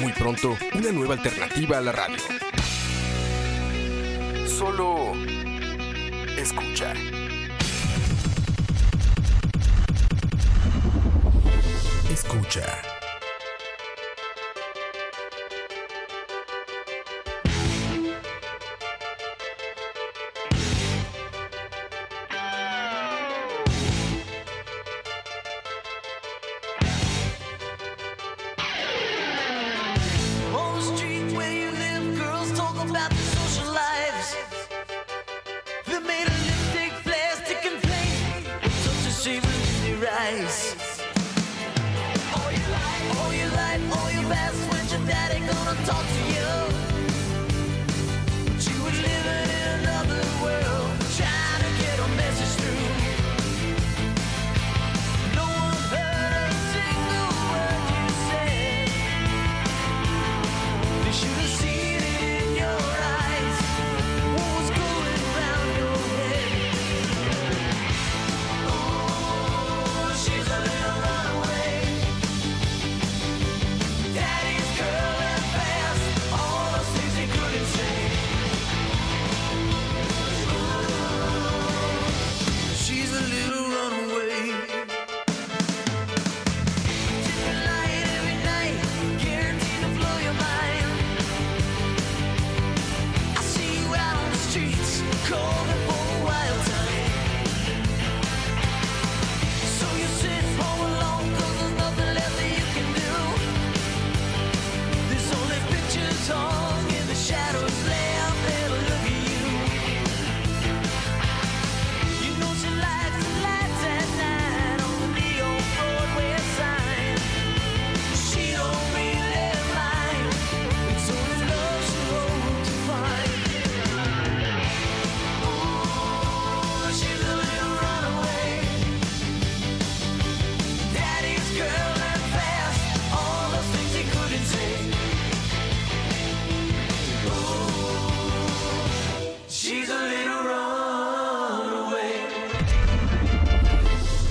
Muy pronto, una nueva alternativa a la radio. Solo escucha. Escucha.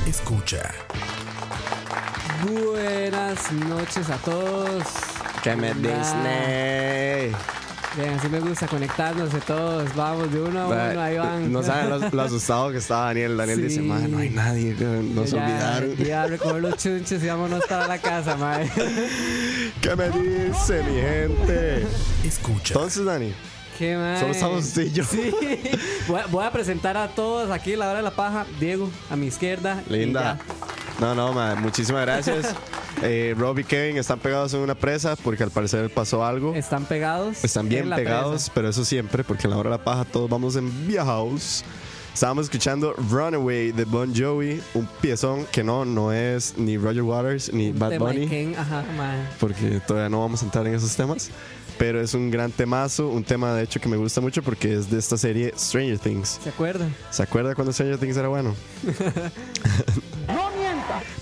Escucha. Buenas noches a todos. Que me. Disney. Bien, así me gusta conectarnos de todos. Vamos de uno a uno, ahí van. No saben lo, lo asustado que estaba Daniel. Daniel dice, Sí. man, no hay nadie. Nos Ya, olvidaron. Ya, recoger los chunches y vámonos para la casa, mae. ¿Qué me dice mi gente? Escucha. Entonces, Dani, ¿Qué mae? solo estamos usted y yo. Sí. Voy a, voy a presentar a todos aquí la hora de la paja. Diego, a mi izquierda. Linda. No, no, man, muchísimas gracias. Eh, Rob y Kevin están pegados en una presa porque al parecer pasó algo. Están pegados. Están bien pegados, presa. pero eso siempre, porque en la hora de la paja todos vamos en Via House. Estábamos escuchando Runaway de Bon Jovi, un piezón que no, no es ni Roger Waters ni Bad De Bunny, Ken, ajá, porque todavía no vamos a entrar en esos temas. Pero es un gran temazo, un tema de hecho que me gusta mucho porque es de esta serie Stranger Things. ¿Se acuerdan? ¿Se acuerda cuando Stranger Things era bueno?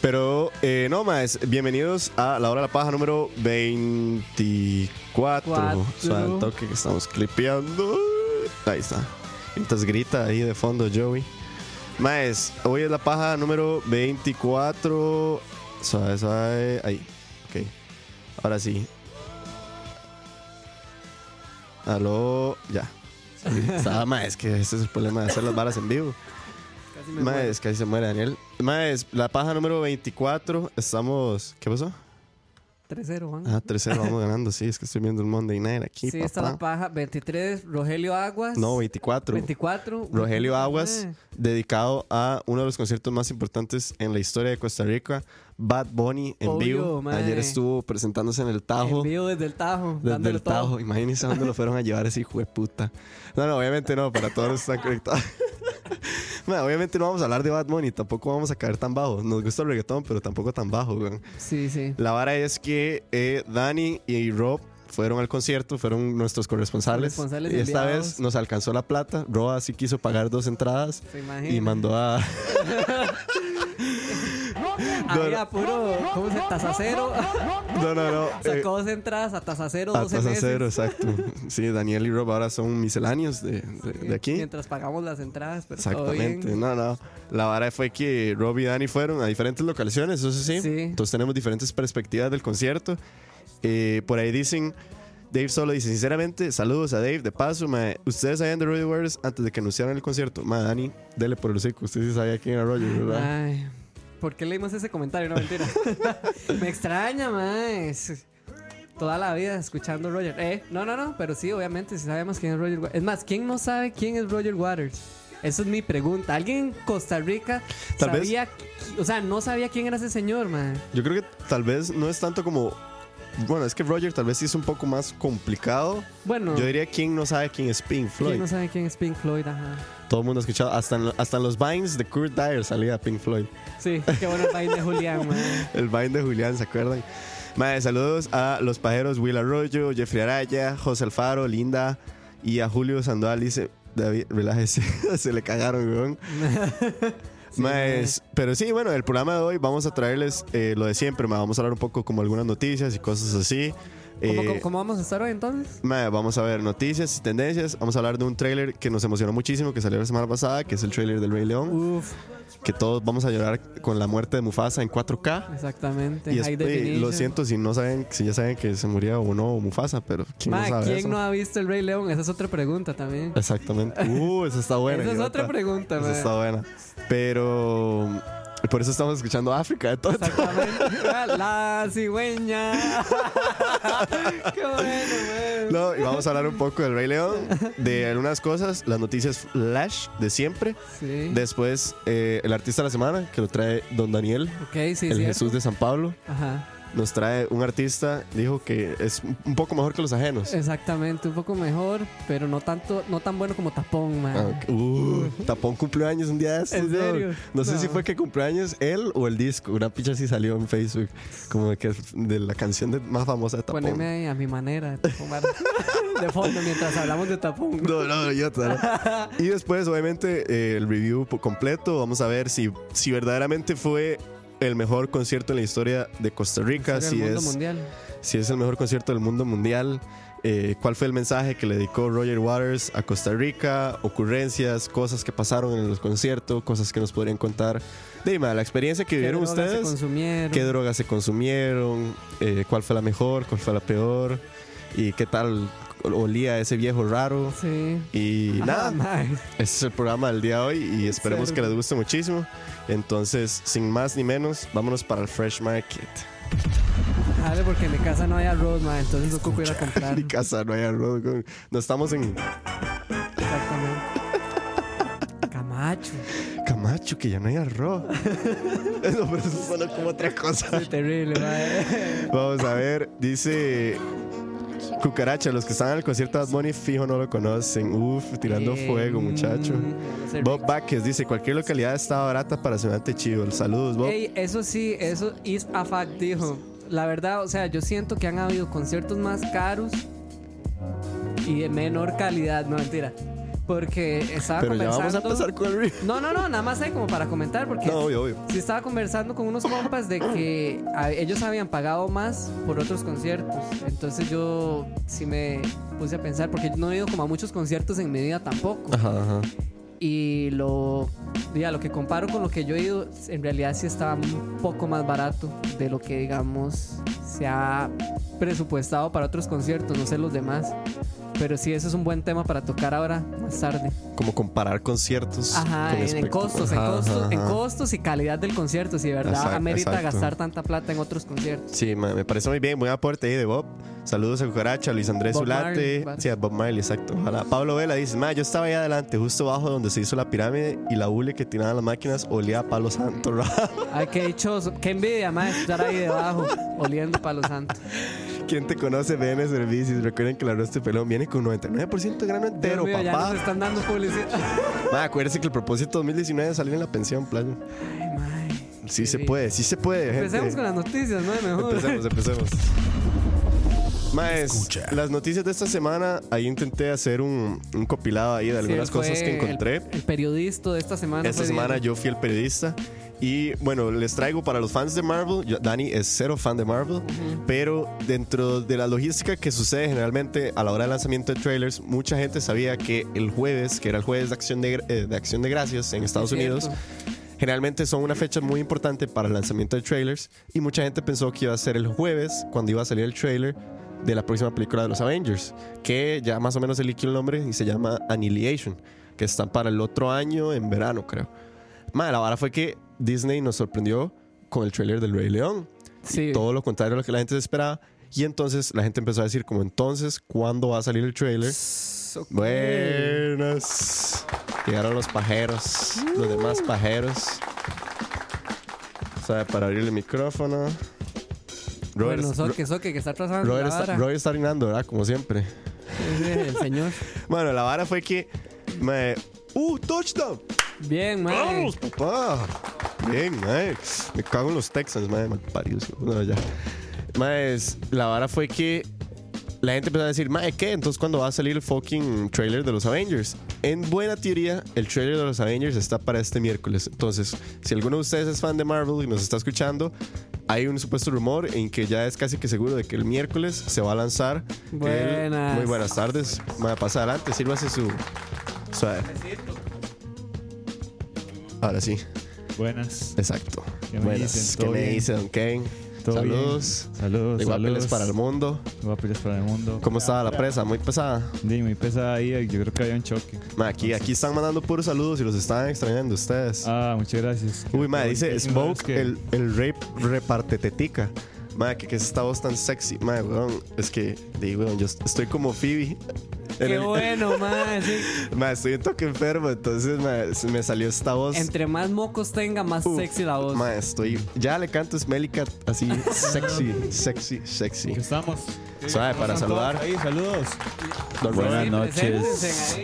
Pero eh, no más, bienvenidos a la hora de la paja número 24. Cuatro. O sea, el toque que estamos clipeando. Ahí está. Entonces grita ahí de fondo Joey. Más, hoy es la paja número 24. Suave, suave. Ahí. Ok. Ahora sí. Aló. Ya. Estaba más, es que ese es el problema de hacer las varas en vivo. Casi me. Maes, casi se muere Daniel. Maes, la paja número 24. Estamos. ¿Qué pasó? 3-0, Juan. Ah, 3-0, vamos ganando. Sí, es que estoy viendo el Monday Night aquí. sí, está papá. la paja. 23, Rogelio Aguas. No, 24. 24. Rogelio Aguas, Eh. dedicado a uno de los conciertos más importantes en la historia de Costa Rica, Bad Bunny en Obvio, vivo. mae. Ayer estuvo presentándose en el Tajo. En vivo desde el Tajo. Desde el todo. Tajo. Imagínense dónde lo fueron a llevar ese hijo de puta. No, no, obviamente no, para todos los que están conectados. Ma, obviamente no vamos a hablar de Bad Bunny, tampoco vamos a caer tan bajo. Nos gusta el reggaetón, pero tampoco tan bajo. Sí, sí. La vara es que eh, Dani y Rob fueron al concierto, fueron nuestros corresponsales. Corresponsales y esta enviados. vez nos alcanzó la plata. Rob así quiso pagar dos entradas y mandó a. Había puro, ¿cómo se Taza cero. No, no, no. eh, Sacó dos entradas a taza cero, a 12 tasa meses. cero, exacto. Sí, Daniel y Rob ahora son misceláneos de, de- de aquí. Mientras pagamos las entradas, pero todo Exactamente, bien. no, no. La vara fue que Rob y Dani fueron a diferentes locaciones, eso sí. Sí. Entonces tenemos diferentes perspectivas del concierto. Eh, por ahí dicen, Dave solo dice, sinceramente, saludos a Dave. De paso, mae, ustedes sabían de Roger Waters antes de que anunciaran el concierto. Ma, Dani, dele por el hocico. Usted sí sabía quién era Roger, ¿verdad? Ay, ¿por qué leímos ese comentario? No, mentira. Me extraña, más. Toda la vida escuchando Roger. Eh, no, no, no, pero sí, obviamente, si sabemos quién es Roger Waters. Es más, ¿quién no sabe quién es Roger Waters? Esa es mi pregunta. ¿Alguien en Costa Rica Tal vez- sabía, o sea, no sabía quién era ese señor, man? Yo creo que tal vez no es tanto como... Bueno, es que Roger tal vez sí es un poco más complicado. Bueno, Yo diría quién no sabe quién es Pink Floyd. ¿quién no sabe quién es Pink Floyd? Ajá. Todo el mundo ha escuchado. Hasta en, hasta en los Vines de Kurt Dyer salía Pink Floyd. Sí, qué bueno el baile de Julián, man. El Vine de Julián, ¿se acuerdan? Madre, saludos a los pajeros Will Arroyo, Jeffrey Araya, José Alfaro, Linda y a Julio Sandoval. Dice, David, relájese, se le cagaron, weón. Maes, pero sí, bueno, el programa de hoy vamos a traerles eh, lo de siempre, ma. vamos a hablar un poco como algunas noticias y cosas así. ¿Cómo, Eh, cómo- cómo vamos a estar hoy entonces? Vamos a ver noticias y tendencias. Vamos a hablar de un tráiler que nos emocionó muchísimo, que salió la semana pasada, que es el tráiler del Rey León. Uf, Que todos vamos a llorar con la muerte de Mufasa en 4K. exactamente. Y es- eh, lo siento si no saben, si ya saben que se murió o no Mufasa, pero ¿quién Ma, no sabe ¿quién eso? no ha visto el Rey León? Esa es otra pregunta también. Exactamente. Uh, esa está buena. Esa es otra pregunta, Esa está buena. Pero por eso estamos escuchando África. Entonces, Exactamente. La cigüeña. Qué bueno, man. no, y vamos a hablar un poco del Rey León, de algunas cosas, las noticias flash de siempre. Sí. Después, eh, el artista de la semana, que lo trae Don Daniel, ok, sí, el cierto. Jesús de San Pablo. Ajá. Nos trae un artista, dijo que es un poco mejor que los ajenos. Exactamente, un poco mejor, pero no tanto, no tan bueno como Tapón, man. Ah, ok. Uh, Tapón cumpleaños un día de estos, ¿En ¿no? serio? No, sé No. si fue que cumpleaños él o el disco. Una picha así salió en Facebook. Como de que de la canción de- más famosa de Tapón. Poneme ahí a mi manera de de fondo mientras hablamos de Tapón. No, no, yo te- Y después, obviamente, eh, el review completo. Vamos a ver si, si verdaderamente fue el mejor concierto en la historia de Costa Rica. Sería Si el es, mundial. si es el mejor concierto del mundo mundial. eh, cuál fue el mensaje que le dedicó Roger Waters a Costa Rica, ocurrencias, cosas que pasaron en los conciertos, cosas que nos podrían contar. Dime, la experiencia que ¿Qué vivieron ustedes, qué drogas se consumieron, eh, cuál fue la mejor, cuál fue la peor y qué tal olía ese viejo raro. Sí. Y Ah, nada, ese es el programa del día de hoy y esperemos que les guste muchísimo. Entonces, sin más ni menos, vámonos para el Fresh Market. Dale, porque en mi casa no hay arroz, man. Entonces no ocupo ir a comprar. Mi casa no hay arroz. No estamos en Exactamente. Camacho. Camacho, que ya no hay arroz. no, pero eso suena como otra cosa. Qué terrible, man. Vamos a ver, dice Cucaracha, los que están en el concierto de Bad Bunny fijo no lo conocen. Uf, tirando Eh, fuego, muchacho. mm, ese Bob Vázquez dice, cualquier localidad está barata para semejante chivo. Saludos, Bob. Ey, eso sí, eso is a fact, dijo. La verdad, o sea, yo siento que han habido conciertos más caros y de menor calidad, no mentira. Porque estaba Pero ya conversando. vamos a empezar con el review. No, no, no, nada más ahí como para comentar, porque No, obvio, obvio. sí estaba conversando con unos compas de que a- ellos habían pagado más por otros conciertos. Entonces yo sí me puse a pensar, porque no he ido como a muchos conciertos en mi vida tampoco. Ajá, ajá. Y lo, ya, lo que comparo con lo que yo he ido, en realidad sí estaba un poco más barato de lo que, digamos, se ha presupuestado para otros conciertos, no sé los demás. Pero sí, eso es un buen tema para tocar ahora, más tarde. Como comparar conciertos. Ajá, con en, costos, en costos, ajá, en costos y calidad del concierto, si de verdad Exacto, amerita exacto. gastar tanta plata en otros conciertos. Sí, ma, me parece muy bien. Buen aporte ahí de Bob. Saludos a Cucaracha, Luis Andrés Zulate. Sí, a Bob Marley, exacto. Ojalá. Pablo Vela dice: Ma, yo estaba ahí adelante, justo abajo donde se hizo la pirámide y la hule que tiraban las máquinas olía a palo santo. Ay, qué dichoso, qué envidia, más estar ahí debajo, oliendo palo santo. ¿Quién te conoce? BN Servicios. Recuerden que la arroz de pelón viene con 99% de grano entero, mío, ya papá. nos están dando publicidad. Ma, acuérdense que el propósito 2019 es salir en la pensión, playa. Ay, mae. Sí se Sí. puede, sí se puede, gente. Empecemos con las noticias, ¿no? Mejor. Empecemos, empecemos. Maes, Escucha. las noticias de esta semana, ahí intenté hacer un, un compilado ahí de Sí, algunas fue cosas que el- encontré. El, periodista de esta semana. Esta semana Diego. yo fui el periodista. Y bueno, les traigo para los fans de Marvel. yo- Dani es cero fan de Marvel. Pero dentro de la logística que sucede generalmente a la hora del lanzamiento de trailers, mucha gente sabía que el jueves, que era el jueves de acción de, eh, de, acción de gracias en Estados Es Unidos, generalmente son una fecha muy importante para el lanzamiento de trailers. Y mucha gente pensó que iba a ser el jueves cuando iba a salir el trailer de la próxima película de los Avengers. Que ya más o menos eligió el nombre y se llama Annihilation. Que está para el otro año en verano, creo. Madre, la vara fue que Disney nos sorprendió con el trailer del Rey León. Sí. Todo lo contrario a lo que la gente esperaba. Y entonces la gente empezó a decir como entonces, ¿cuándo va a salir el trailer? Ok. Buenas. Llegaron los pajeros, los demás pajeros. O sea, para abrir el micrófono. Robert, Bueno, Soque, Soque, que está trazando Robert la está, vara. Robert está orinando, ¿verdad? Como siempre. Sí, el señor. Bueno, la vara fue que me... ¡Uh, touchdown! Bien, mae. ¡Vamos, papá! Bien, mae. Me cago en los Texans, mae. Malparidos. No, ya. Mae, la vara fue que la gente empezó a decir, mae, ¿qué? Entonces, ¿cuándo va a salir el fucking trailer de los Avengers? En buena teoría, el trailer de los Avengers está para este miércoles. Entonces, si alguno de ustedes es fan de Marvel y nos está escuchando, hay un supuesto rumor en que ya es casi que seguro de que el miércoles se va a lanzar. el- Buenas. muy buenas tardes. Mae, pasa adelante, sírvase su. Suave. Ahora sí. Buenas. Exacto. ¿Qué me Buenas. dicen? ¿Qué ¿Todo me bien? dice Don Kane? ¿Todo Saludos. bien? Saludos. De Guapeles saludos. para el mundo. Guapeles para el mundo. ¿Cómo estaba la presa? Muy pesada. Sí, muy pesada ahí. Yo creo que había un choque. Ma, aquí, aquí están mandando puros saludos y los están extrañando ustedes. Ah, muchas gracias. Uy, ma, dice. Smoke, que- el, el rap reparte tetica. Ma, que, que es esta voz tan sexy. Ma, weón, es que, digo, weón, yo estoy como Phoebe. Qué el- bueno, mae. sí. Ma, estoy un toque enfermo, entonces ma, me salió esta voz. Entre más mocos tenga, más Uf, sexy la voz. Ma, estoy. Ya le canto Smelly Cat así, sexy, sexy, sexy. ¿Qué estamos? Suave, para ¿Cómo están saludar. Ahí, saludos. Buenas noches.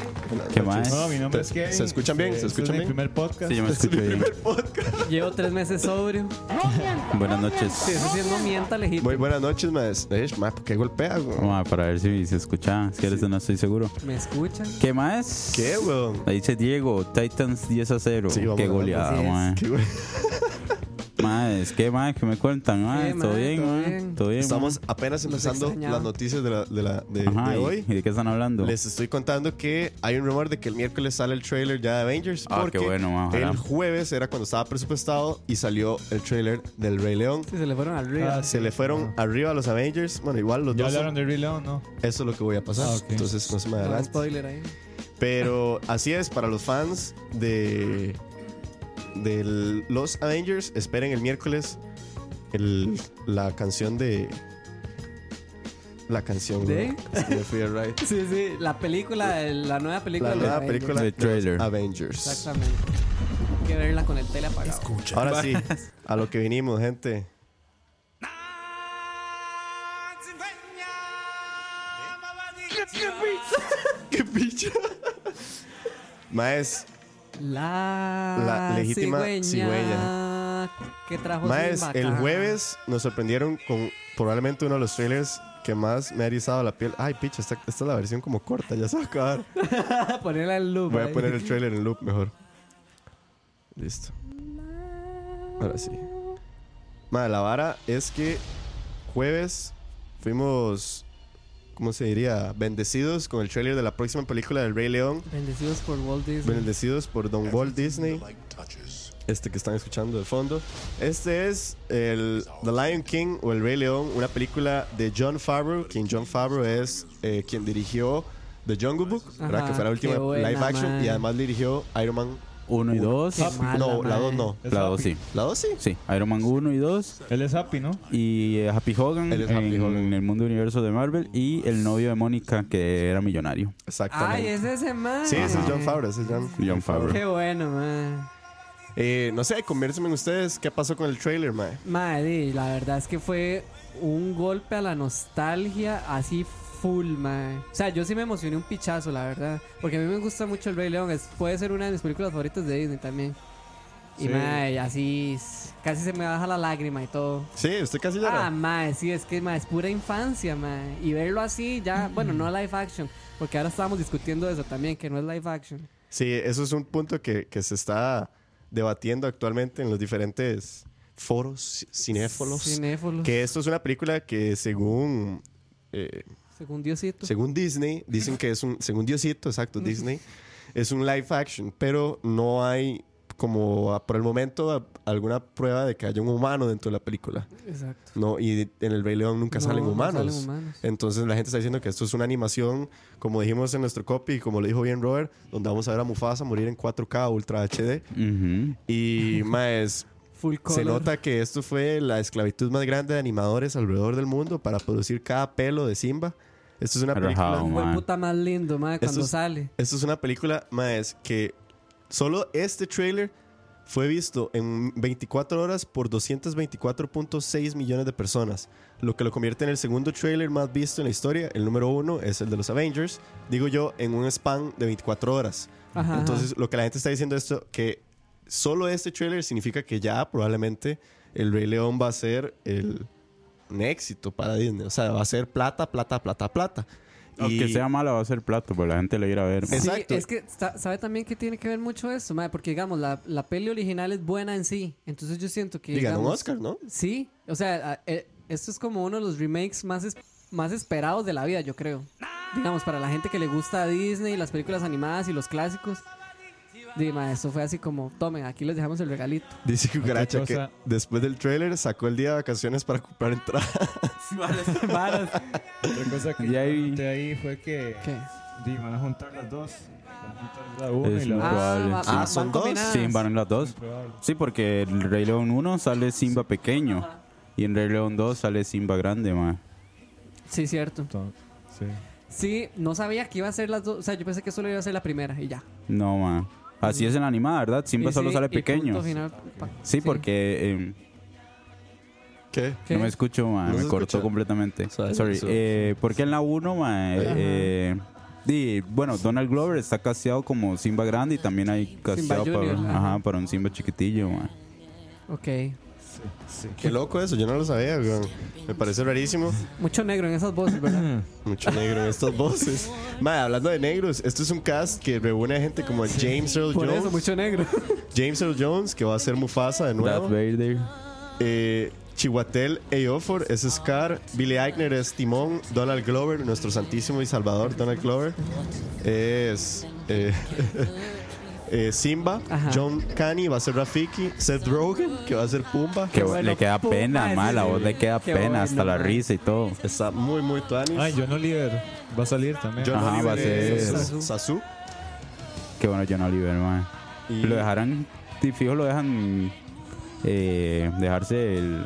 ¿Qué más? No, mi nombre es ¿Se- Kevin. se escuchan bien? ¿Se Este escuchan es mi bien? primer podcast. Sí, yo me Este es mi escucho bien. primer podcast. Llevo tres meses sobrio. Buenas noches. Sí, eso sí es no mienta legítimo. Muy buenas noches, maes. Eh, ma, ¿por qué golpea, güey? Para ver si se escucha. Es que ahorita no estoy seguro. ¿Me escuchan? ¿Qué más? ¿Qué, weón? Ahí dice Diego, Titans 10 a 0. Sí, vamos Qué goleada, mae. ¿Qué, güey? Más, ¿qué más? ¿Qué me cuentan, ¿Todo bien, ¿Todo bien? ¿Todo bien, Estamos apenas empezando las noticias de, la, de, la, de, mae? Ajá, de ¿y- hoy. ¿Y de qué están hablando? Les estoy contando que hay un rumor de que el miércoles sale el trailer ya de Avengers. Ah, porque qué bueno, ma, el jueves era cuando estaba presupuestado y salió el trailer del Rey León. Sí, se le fueron arriba. Ah, Se le fueron arriba a los Avengers. Bueno, igual los ¿Ya dos. hablaron de Rey León, no? Eso es lo que voy a pasar. Ah. Entonces no se me No, adelante. spoiler ahí. Pero así es, para los fans de, de los Avengers, esperen el miércoles el- la canción de... La canción, ¿De? Sí, sí, la película, la nueva película. La de nueva película El de los trailer. Avengers. Exactamente. Hay que verla con el tele apagado. Escucha. Ahora sí, a lo que vinimos, gente. ¡Qué picha! Maes, La, La legítima cigüeña. ¿Qué trajo Maes, el jueves nos sorprendieron con probablemente uno de los trailers que más me ha erizado la piel. Ay, picha, esta, esta es la versión como corta, ya se va a acabar. Ponerla en loop. Voy a poner el trailer en loop mejor. Listo. Ahora sí. Madre, la vara es que jueves fuimos, ¿cómo se diría? Bendecidos con el trailer de la próxima película del Rey León. Bendecidos por Walt Disney. Bendecidos por Don Walt Disney. Este que están escuchando de fondo. Este es el The Lion King o El Rey León, una película de John Favreau, quien John Favreau es eh, quien dirigió The Jungle Book, que fue la última buena, live action, man. y además dirigió Iron Man. 1 y 2. Qué mala, no, la mae. 2 no. La Happy. 2 sí. ¿La 2 sí? Sí, Iron Man 1 y 2. Él es Happy, ¿no? Y eh, Happy Hogan Él es Happy en, Hogan. el mundo universo de Marvel. Y el novio de Mónica, que era millonario. Ay, Exactamente. es ese man. sí, ese es John Favreau, ese es John, John Favreau. Qué bueno, man. Eh, no sé, conviérteme ustedes qué pasó con el trailer, mae. Madre, la verdad es que fue un golpe a la nostalgia así full, mae. O sea, yo sí me emocioné un pichazo, la verdad. Porque a mí me gusta mucho El Rey León. Es, puede ser una de mis películas favoritas de Disney también. Y, Sí. mae, así casi se me baja la lágrima y todo. Sí, usted casi llora. Ah, mae, sí, es que mae, es pura infancia, mae. Y verlo así ya, bueno, no live action. Porque ahora estábamos discutiendo eso también, que no es live action. Sí, eso es un punto que, que se está debatiendo actualmente en los diferentes foros cinéfolos. Cinéfolos. Que esto es una película que según eh, Según Diosito. según Disney dicen que es un según Diosito, exacto, Disney es un live action, pero no hay como a- por el momento a- alguna prueba de que haya un humano dentro de la película. Exacto. No, y en el Rey León nunca No, salen no humanos. salen humanos. Entonces la gente está diciendo que esto es una animación, como dijimos en nuestro copy, y como lo dijo bien Robert, donde vamos a ver a Mufasa morir en 4K Ultra HD. Y más, Full color. se nota que esto fue la esclavitud más grande de animadores alrededor del mundo para producir cada pelo de Simba. Esto es una película. Mae. puta más lindo, Esto cuando es- sale. Esto es una película, más que solo este trailer fue visto en 24 horas por 224.6 millones de personas, lo que lo convierte en el segundo trailer más visto en la historia. El número uno es el de los Avengers, digo yo, en un span de 24 horas. Ajá, ajá. Entonces, lo que la gente está diciendo esto, que solo este trailer significa que ya probablemente el Rey León va a ser el, un éxito para Disney. O sea, va a ser plata, plata, plata, plata. Aunque Y- sea mala, va a ser plato, pues la gente le irá a ver. Sí, Exacto. es que sa- sabe también que tiene que ver mucho eso, mae, porque digamos, la, la peli original es buena en sí. Entonces yo siento que. Y ganó un digamos, Oscar, ¿no? Sí, o sea, eh, esto es como uno de los remakes más, es- más esperados de la vida, yo creo. Digamos, para la gente que le gusta a Disney, las películas animadas y los clásicos. Dime, esto fue así como, tomen, aquí les dejamos el regalito. Dice Cucaracha que cosa- después del trailer sacó el día de vacaciones para comprar entradas. Varas. Otra cosa que Y ahí- noté ahí fue que ¿Qué? di, van a juntar las dos. Van a juntar la una Es y la muy va- Sí. Ah, van son dos. combinadas. Sí, van en las dos. Probable. Sí, porque el Rey León 1 sale Simba pequeño. Y en Rey León 2 sale Simba grande, ma. Sí, cierto. Sí. Sí, no sabía que iba a ser las dos. O sea, yo pensé que solo iba a ser la primera y ya. No, ma. Así es en la animada, ¿verdad? Simba solo sí, sale pequeño. final, Sí, porque eh, ¿Qué? ¿Qué? no me escucho, ma. ¿No me cortó escucha? completamente. Sorry. Eh, porque en la 1, ma. eh, eh, bueno, Donald Glover está casteado como Simba grande y también hay casteado para, ajá, para un Simba chiquitillo, ma. Ok. Qué loco eso, yo no lo sabía, weón. Me parece rarísimo. Mucho negro en esas voces, ¿verdad? Mucho negro en estas voces. Madre, hablando de negros, esto es un cast que reúne a gente como James Earl Por Jones. eso, mucho negro. James Earl Jones, que va a ser Mufasa de Darth nuevo. Vader. Eh, Chihuatel Eofor es Scar. Billy Eichner es Timón. Donald Glover, nuestro santísimo y salvador Donald Glover, es eh, eh, Simba. Ajá. John Canny va a ser Rafiki. Seth Rogen, que va a ser Pumba. Que bueno, le queda pena, ma. La voz le queda Qué pena, hasta la risa y todo. Está muy, muy tuanis. Ay, John Oliver va a salir también. John Ajá, Oliver va a ser- Sasu. Qué bueno John Oliver, ma. Y Lo dejarán, fijo, lo dejan eh, dejarse el.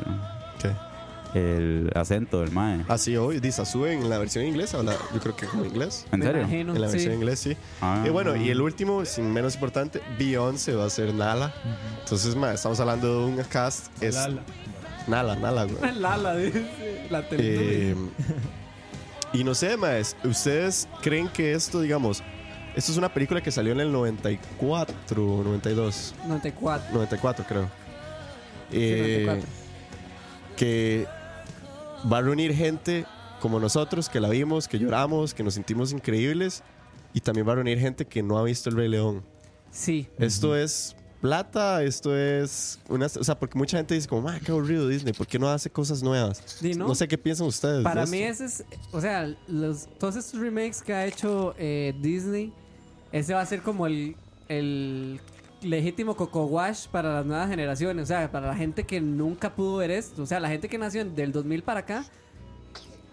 El acento del mae. Ah, sí, hoy dice Sasu en la versión inglesa. o la- yo creo que como inglés. ¿En Me serio? imagino, En la sí. versión inglés, sí. Ah. Y bueno, y el último, sin menos importante, Beyoncé va a ser Nala. Entonces, ma, estamos hablando de un cast. Es Lala. Nala, Nala, güey. Lala, dice. La tele. Eh, y no sé, más, ¿ustedes creen que esto, digamos, esto es una película que salió en el 94, 92, 94. 94 creo? Sí, Eh, 94. que va a reunir gente como nosotros, que la vimos, que lloramos, que nos sentimos increíbles, y también va a reunir gente que no ha visto El Rey León. Sí. Esto es plata, esto es una, o sea, porque mucha gente dice como, "Ma, qué aburrido Disney, ¿por qué no hace cosas nuevas?" Di, ¿no? sé qué piensan ustedes. de Para mí ese es, o sea, los, todos estos remakes que ha hecho eh, Disney, ese va a ser como el, el legítimo coco wash para las nuevas generaciones, o sea, para la gente que nunca pudo ver esto, o sea, la gente que nació del 2000 para acá,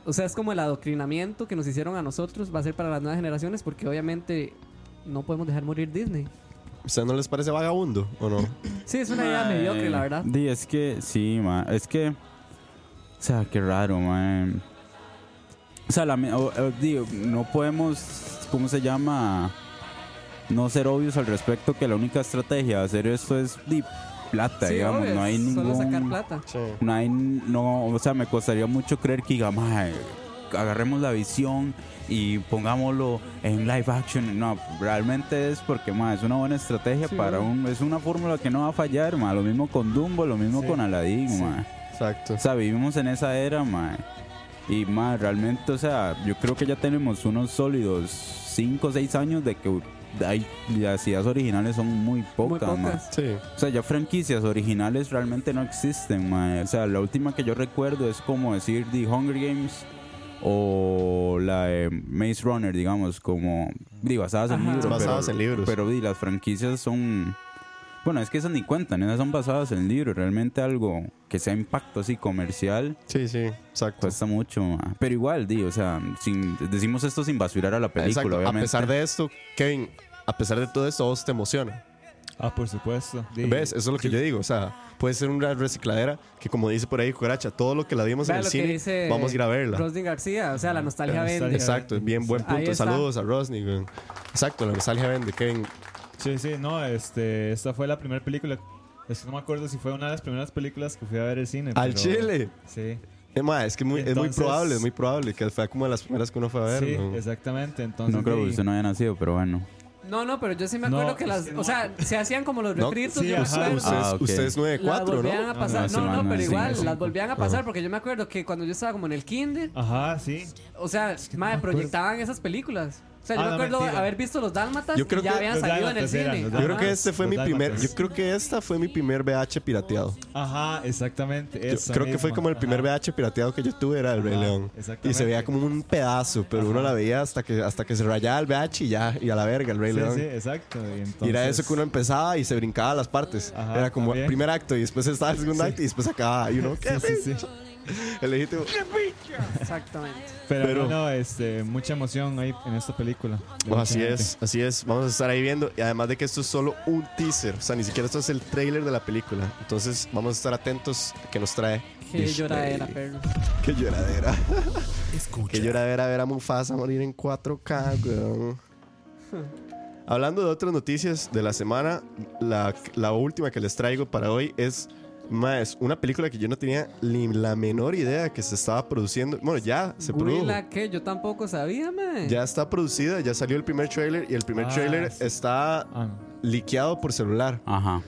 o sea, es como el adoctrinamiento que nos hicieron a nosotros, va a ser para las nuevas generaciones porque obviamente no podemos dejar morir Disney. ¿Usted no les parece vagabundo o no? Sí, es una idea mediocre, la verdad. Di, es que, sí, ma. Es que. O sea, qué raro, ma. O sea, la, o- o, digo, no podemos. ¿Cómo se llama? No ser obvios al respecto que la única estrategia de hacer esto es plata, Sí, digamos. obvio, no hay ningún. Solo sacar plata. Sí. No hay, no, o sea, me costaría mucho creer que digamos, "Ay, agarremos la visión y pongámoslo en live action. No, realmente es porque ma, es una buena estrategia Sí, para un, es una fórmula que no va a fallar, ma. Lo mismo con Dumbo, lo mismo Sí. con Aladdin, Sí. ma. Exacto. O sea, vivimos en esa era, ma. Y más, realmente, o sea, yo creo que ya tenemos unos sólidos 5 o 6 años de que hay, las ideas originales son muy Muy pocas. Sí. O sea, ya franquicias originales realmente no existen, mae. O sea, la última que yo recuerdo es como decir The Hunger Games o la de Maze Runner, digamos, como di, basadas en libros. Basadas pero, en libros. Pero di, las franquicias son... Bueno, es que esas ni cuentan, esas son basadas en libros. Realmente algo que sea impacto así comercial Sí, sí, exacto. cuesta mucho, mae. Pero igual, di, o sea, sin, decimos esto sin basurar a la película, Exacto. A obviamente. pesar de esto, Kevin, a pesar de todo esto, vos te emociona. Ah, por supuesto. Di- ¿Ves? Eso es lo que yo digo. O sea, puede ser una recicladera que, como dice por ahí Cucaracha, todo lo que la vimos Vea en el lo que cine, dice vamos a ir a verla. Rosny García, o sea, la nostalgia La vende. nostalgia. Exacto, bien buen Ahí punto. está. Saludos a Rosny. güey. Exacto, la nostalgia vende, Kevin. Sí, sí, no, este, esta fue la primera película. Es que no me acuerdo si fue una de las primeras películas que fui a ver el cine. Al pero- Chile. Sí, Es, más, es que muy, es muy Entonces- probable, es muy probable que fue como de las primeras que uno fue a ver. sí, ¿no? exactamente. Entonces, No creo que usted no haya nacido, pero bueno. No, no, pero yo sí me No, acuerdo que es las. que no. O sea, se hacían como los No, refritos. sí, yo me ajá. acuerdo. Ustedes, Ah, ok. ustedes Las 9-4, volvían ¿no? a pasar. no, No, no, sí, pero sí, igual, sí. las volvían a pasar Ajá. porque yo me acuerdo que cuando yo estaba como en el kinder, Ajá, sí. o sea, que no madre, proyectaban esas películas. O sea, yo Ah, me acuerdo mentira. haber visto los dálmatas Yo y ya que habían salido en el eran, cine. Yo creo que este fue Los mi primer. Yo creo que esta fue mi primer VH pirateado. Ajá, exactamente. Yo creo que fue como el primer ajá. VH pirateado que yo tuve era el Rey León. exactamente. Y se veía como un pedazo, pero uno la veía hasta que hasta que se rayaba el VH y ya, y a la verga el Rey Sí, León. sí, exacto. Y, entonces, Y era eso que uno empezaba y se brincaba las partes. Ajá, era como también. primer acto y después estaba el segundo acto y después acababa. Y uno, ¿qué? Sí, Exactamente. Pero, Pero- no, no, este, mucha emoción ahí en esta película. Pues mucha así gente. es, así es. Vamos a estar ahí viendo. Y además de que esto es solo un teaser. O sea, ni siquiera esto es el trailer de la película. Entonces vamos a estar atentos a qué nos trae. Qué lloradera, perro. Qué lloradera. Escucha. Qué lloradera ver a Mufasa morir en 4K, weón. Hablando de otras noticias de la semana, la, la última que les traigo para hoy es más una película que yo no tenía ni la menor idea que se estaba produciendo. Bueno, ya se produjo. Huila, que yo tampoco sabía, man. Ya está producida, ya salió el primer trailer y el primer Ah, trailer sí. está Ah, liqueado por celular. Ajá.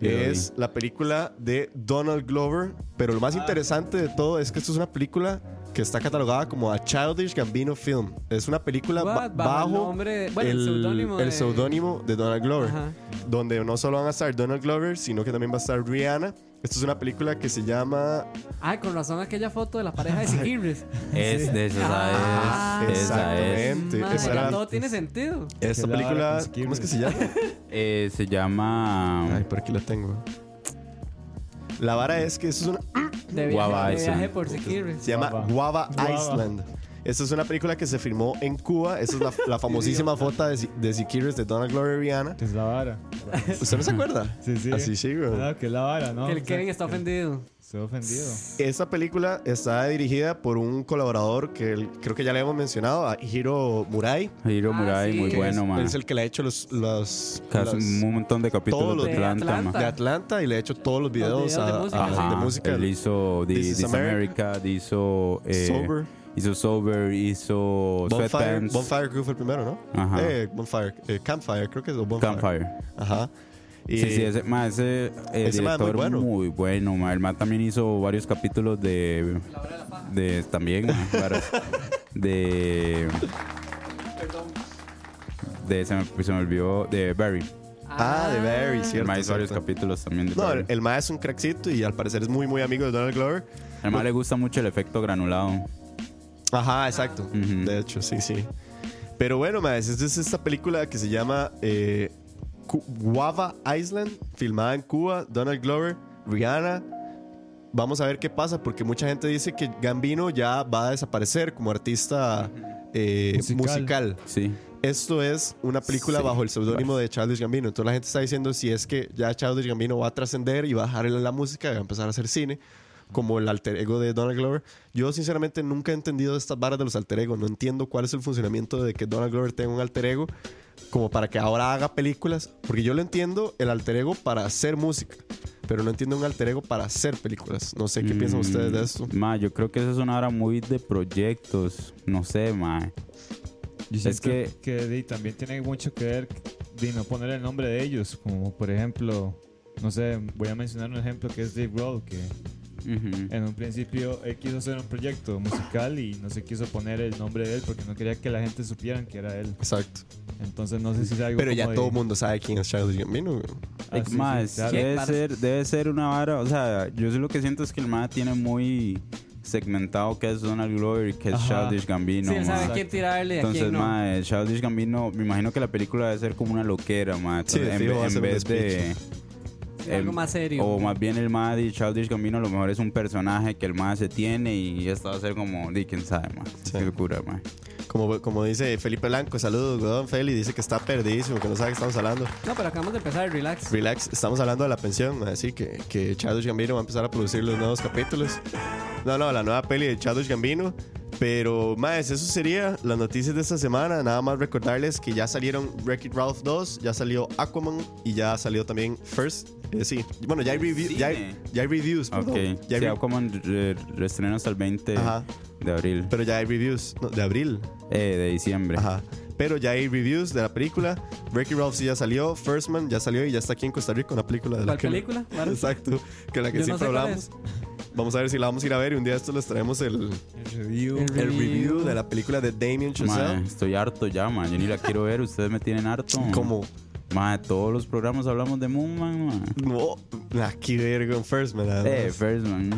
Yo lo Es la película de Donald Glover, pero lo más Ah. interesante de todo es que esto es una película que está catalogada como a Childish Gambino Film. Es una película ba- What? Bajo el bajo nombre- bueno, el seudónimo el de- seudónimo de Donald Glover, Ajá. donde no solo van a estar Donald Glover, sino que también va a estar Rihanna. Esto es una película que se llama Ay, con razón aquella foto de la pareja de Siquirres. Es de esa Ah, es. Esa es. exactamente. Madre, Esa ya todo tiene sentido. esta película, con ¿cómo es que se llama? Eh, se llama. Ay, por aquí la tengo. La vara es que eso es una De viaje, Guava de Island. viaje por Siquirres. Se llama Guava. Guava, Guava. Island. Esta es una película que se filmó en Cuba. Esa es la, la famosísima foto de, de Siquirres de Donald Glover y Rihanna. que es la vara. ¿Usted no se acuerda? Sí, sí. Así sí, güey. Ah, que es la vara, ¿no? Que el O sea, Kevin está ofendido. Estoy ofendido. Esta película está dirigida por un colaborador que el- creo que ya le hemos mencionado, a Hiro Murai. Hiro Ah, Murai, sí. muy Que bueno, es, man. es el que le ha hecho los, los, Casi los- un montón de todos capítulos los de de Atlanta, man. Atlanta. de Atlanta y le ha hecho todos los videos, videos de a- música, a- sí. de Ajá, música. Él hizo The- This This, is America, hizo. eh, Sober. Hizo Sober, hizo Bonfire. Bonfire creo que fue el primero, ¿no? Ajá. Eh, Bonfire, eh, Campfire, creo que es Bonfire. Campfire. Ajá. Y Sí, sí, ese, ma, ese, eh, Ese es muy director bueno. muy bueno. ma. El ma también hizo varios capítulos de. de también, ma, varas. de. De, se, me, se me olvidó. De Barry. Ah, de Barry, El cierto. ma hizo varios capítulos también de No, Barry. el, el ma es un crackcito y al parecer es muy, muy amigo de Donald Glover. Al ma le gusta mucho el efecto granulado. Ajá, exacto. Ujú. De hecho, sí, sí. Pero bueno, ma, esta es esta película que se llama eh, Guava Island, filmada en Cuba, Donald Glover, Rihanna. Vamos a ver qué pasa, porque mucha gente dice que Gambino ya va a desaparecer como artista eh, musical. Musical. Sí. Esto es una película Sí. bajo el seudónimo de Childish Gambino. Entonces la gente está diciendo si es que ya Childish Gambino va a trascender y va a dejar la música y va a empezar a hacer cine, como el alter ego de Donald Glover. Yo sinceramente nunca he entendido estas varas de los alter egos. No entiendo cuál es el funcionamiento de que Donald Glover tenga un alter ego como para que ahora haga películas. Porque yo lo entiendo el alter ego para hacer música. pero no entiendo un alter ego para hacer películas. No sé qué piensan Mm, ustedes de esto. Ma, yo creo que eso es una hora muy de proyectos. No sé, ma. Yo Es siento que, di, también tiene mucho que ver de no poner el nombre de ellos, como por ejemplo, no sé, voy a mencionar un ejemplo que es Dave Grohl, que Ujú. en un principio él quiso hacer un proyecto musical y no se quiso poner el nombre de él porque no quería que la gente supieran que era él. Exacto. Entonces no sé si es algo Pero ya como de- todo el mundo sabe quién es Childish Gambino. Ah, sí, ma, sí, debe, ser, debe ser una vara. O sea, yo sí lo que siento es que el ma tiene muy segmentado que es Donald Glover y que es Ajá. Childish Gambino. sí, él sabe quién tirarle Entonces, quién no. Childish Gambino, me imagino que la película debe ser como una loquera, ma. Sí, en, en vez de. Algo más serio. O más bien el ma de Childish Gambino a lo mejor es un personaje que el ma se tiene y esto va a ser como, di, quién sabe, ma. Sí. Qué locura, ma. Como, como dice Felipe Blanco, saludos, weón. Feli dice que está perdidísimo, que no sabe qué estamos hablando. No, pero acabamos de empezar, relax. Relax, estamos hablando de la pensión, así que, que Childish Gambino va a empezar a producir los nuevos capítulos. No, no, la nueva peli de Childish Gambino. Pero, más, eso sería las noticias de esta semana. Nada más recordarles que ya salieron Wreck-It Ralph 2, ya salió Aquaman y ya salió también First. Eh, sí, bueno, ya hay, review- ya hay, ya hay reviews, perdón. Ok. Ya hay Sí, re- Aquaman re- reestrena hasta el 20 Ajá. de abril. pero ya hay reviews, no, de abril. Eh, de diciembre. Ajá. Pero ya hay reviews de la película. Wreck-It Ralph sí ya salió. First Man ya salió y ya está aquí en Costa Rica una película de la ¿Cuál que película? Claro. Exacto, que la que Yo no siempre sé cuál hablamos. Vamos a ver si la vamos a ir a ver y un día esto les traemos el, El review. El Review. review de la película de Damien Chazelle. estoy harto ya, man. Yo ni la quiero ver. Ustedes me tienen harto. Como, Ma, todos los programas hablamos de Moon Man, ma. no, aquí verga en First Man. además. Eh, First Man.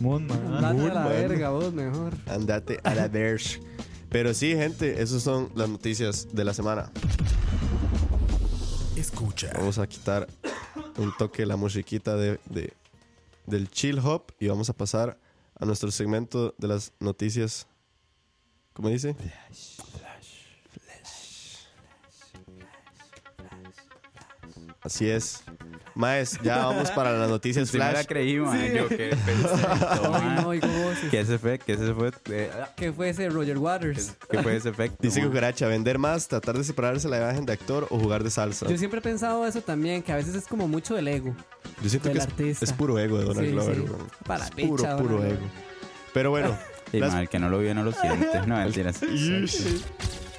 Moon Man. Andate a la man. verga, vos mejor. Andate a la verge. Pero sí, gente, esas son las noticias de la semana. Escucha. Vamos a quitar un toque la musiquita de, de- del chill hop y vamos a pasar a nuestro segmento de las noticias. ¿Cómo dice? Así es. Maes, ya vamos para las noticias Sí me la flash. creí, ma. Yo qué perfecto, Ay, ma. no, oigo voces. ¿Qué ese fue? ¿Qué ese fue? Eh, ¿Qué fue ese Roger Waters? ¿Qué fue ese efecto? Dice? Cucaracha, vender más, tratar de separarse la imagen de actor o jugar de salsa. Yo siempre he pensado eso también, que a veces es como mucho del ego. Yo siento del que es, es puro ego de Donald Sí, Glover. sí. Para es puro, picha, puro Donald ego. Pero bueno, Sí, las- que no lo vio no lo siente. No, mentiras.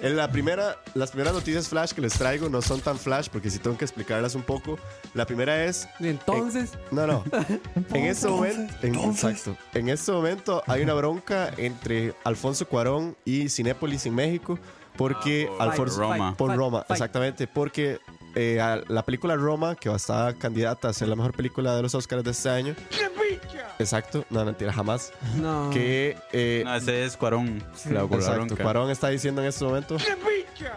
En la primera, las primeras noticias flash que les traigo no son tan flash porque sí tengo que explicarlas un poco. La primera es, Y entonces, no, no, en este momento, en, exacto, en este momento hay una bronca entre Alfonso Cuarón y Cinépolis en México porque Ah, por Alfonso Roma. por Roma, exactamente, porque eh, a- la película Roma que va a estar candidata a ser la mejor película de los Oscars de este año. Exacto, no mentira jamás. no. Que eh, No, ese es Cuarón. La, Exacto. Cuarón está diciendo en este momento.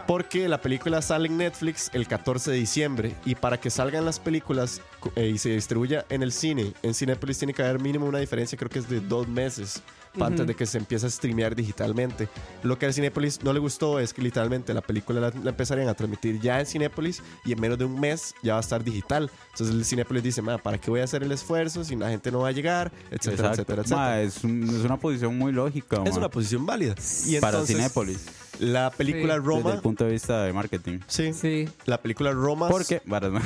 Porque la película sale en Netflix el 14 de diciembre y para que salgan las películas cu- eh, y se distribuya en el cine, en Cinepolis tiene que haber mínimo una diferencia, creo que es de dos meses antes de que se empiece a streamear digitalmente. Lo que a Cinepolis no le gustó es que literalmente la película la, la empezarían a transmitir ya en Cinepolis y en menos de un mes ya va a estar digital. Entonces el Cinepolis dice, "Ma, ¿para qué voy a hacer el esfuerzo si la gente no va a llegar? Etcétera, Exacto. etcétera, etcétera. Ma, es, un- es una posición muy lógica. es ma. una posición válida. Y Para entonces, Cinépolis. La película Sí. Desde Roma. el punto de vista de marketing. Sí, Sí. la película Roma. Porque, varas, ma.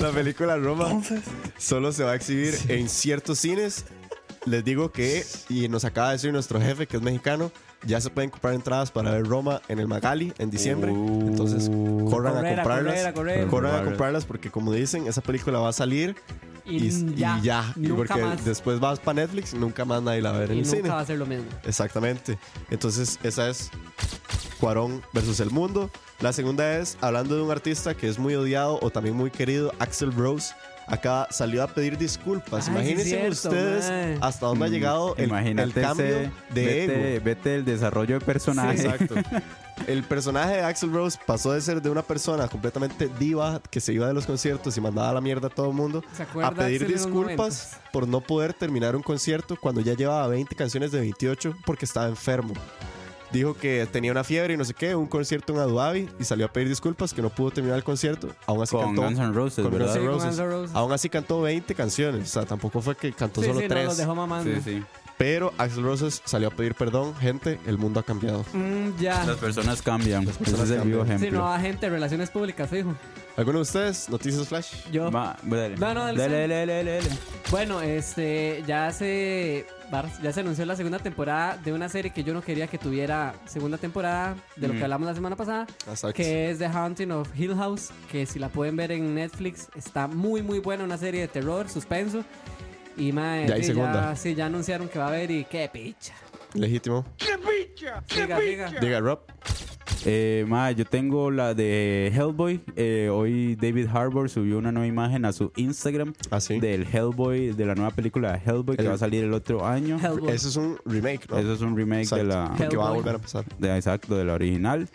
La película Roma solo se va a exhibir en ciertos cines. Les digo que, y nos acaba de decir nuestro jefe que es mexicano, ya se pueden comprar entradas para ver Roma en el Magali en diciembre. Uh. Entonces, corran Correr, a comprarlas. correr, a correr. Corran a comprarlas porque, como dicen, esa película va a salir y, Y, y ya. ya. Y porque más. después vas para Netflix, nunca más nadie la va a ver en y el nunca cine. va a ser lo mismo. Exactamente. Entonces, esa es Cuarón versus el mundo. La segunda es, hablando de un artista que es muy odiado o también muy querido, Axel Rose. Acá salió a pedir disculpas. Ay, Imagínense sí es cierto, ustedes hasta dónde ha llegado el, cambio ese- de vete, ego. Vete el desarrollo de personaje. Sí, exacto. El personaje de Axel Rose pasó de ser de una persona completamente diva que se iba de los conciertos y mandaba a la mierda a todo el mundo ¿Se acuerda a pedir Axel disculpas por no poder terminar un concierto cuando ya llevaba 20 canciones de 28 porque estaba enfermo. Dijo que tenía una fiebre y no sé qué, un concierto en Abu Dhabi y salió a pedir disculpas que no pudo terminar el concierto. Aún así Con cantó. Guns N' Roses, con ¿verdad? Guns N' Roses. Aún así cantó 20 canciones. O sea, tampoco fue que cantó Sí, solo sí, no, 3. los dejó mamando. Sí, sí. Pero Axel Roses salió a pedir perdón. Gente, el mundo ha cambiado. Mm, ya. Las personas cambian. personas Ese es el vivo cambian. Sí, ejemplo. no, agente de relaciones públicas, fijo. ¿Alguno de ustedes? Noticias Flash. Yo. Va, dale. No, no, dale, dale, dale. dale. Bueno, este, ya se, ya se anunció la segunda temporada de una serie que yo no quería que tuviera segunda temporada, de lo Mm. que hablamos la semana pasada, Exacto. que es The Haunting of Hill House, que si la pueden ver en Netflix, está muy, muy buena, una serie de terror, suspenso. Y mae, Ya hay sí, segunda. sí, ya anunciaron que va a haber y qué picha. Legítimo. Siga, siga. Diga Rob. Eh, ma, yo tengo la de Hellboy. Eh, hoy David Harbour subió una nueva imagen a su Instagram Ah, sí. del Hellboy, de la nueva película de Hellboy que El- va a salir el otro año. Hellboy. Eso es un remake, ¿no? Eso es un remake Exacto. de la, Que va a volver a pasar. de, exacto, de la original.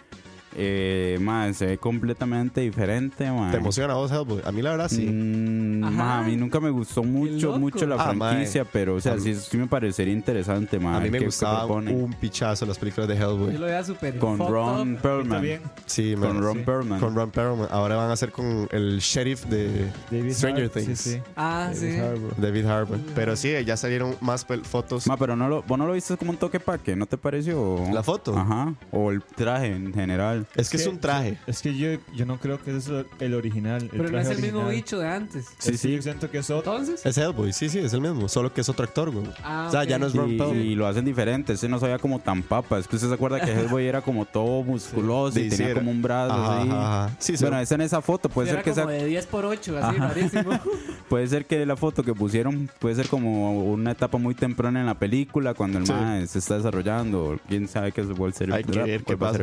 Eh, ma, se ve completamente diferente. ¿Te emociona vos, Hellboy? A mí la verdad sí. Mm, a mí nunca me gustó mucho, mucho la Ah, franquicia, pero o sea, sí, sí me parecería interesante, a mí me gustaba un pichazo las películas de Yo Hellboy. lo veía súper con Ron. Perlman. bien. Sí, Con. Ron sí. Perlman. Con Ron Perlman. Ahora van a hacer con el sheriff de David Stranger Har- Things. sí. Ah, David sí. Harbour. David Harbour. Pero sí, ya salieron más fotos. Ma, pero no lo, vos no lo viste como un toque paque, ¿no te pareció? ¿La foto? Ajá. O el traje en general. Es que es un traje. Es que yo, yo no creo que ese es el original. el Pero no es el mismo original. bicho de antes. Sí, Sí, sí, sí. yo siento que es otro. Entonces. Es Hellboy, sí, sí, es el mismo. Solo que es otro actor, güey. Ah, o sea, ya ok. no es Ron Y, Perlman. y lo hacen diferente. Ese no sabía como tan papa. Es que usted se acuerda que Hellboy era como todo musculoso Sí, y sí, tenía era- como un brazo Ajá, así. ajá, ajá. Sí, bueno, se- esa en esa foto puede ser que como sea, de 10 por 8, así, rarísimo. puede ser que la foto que pusieron puede ser como una etapa muy temprana en la película cuando el Sí. mae se está desarrollando. o Quién sabe qué puede ser. Hay que ver qué pasa.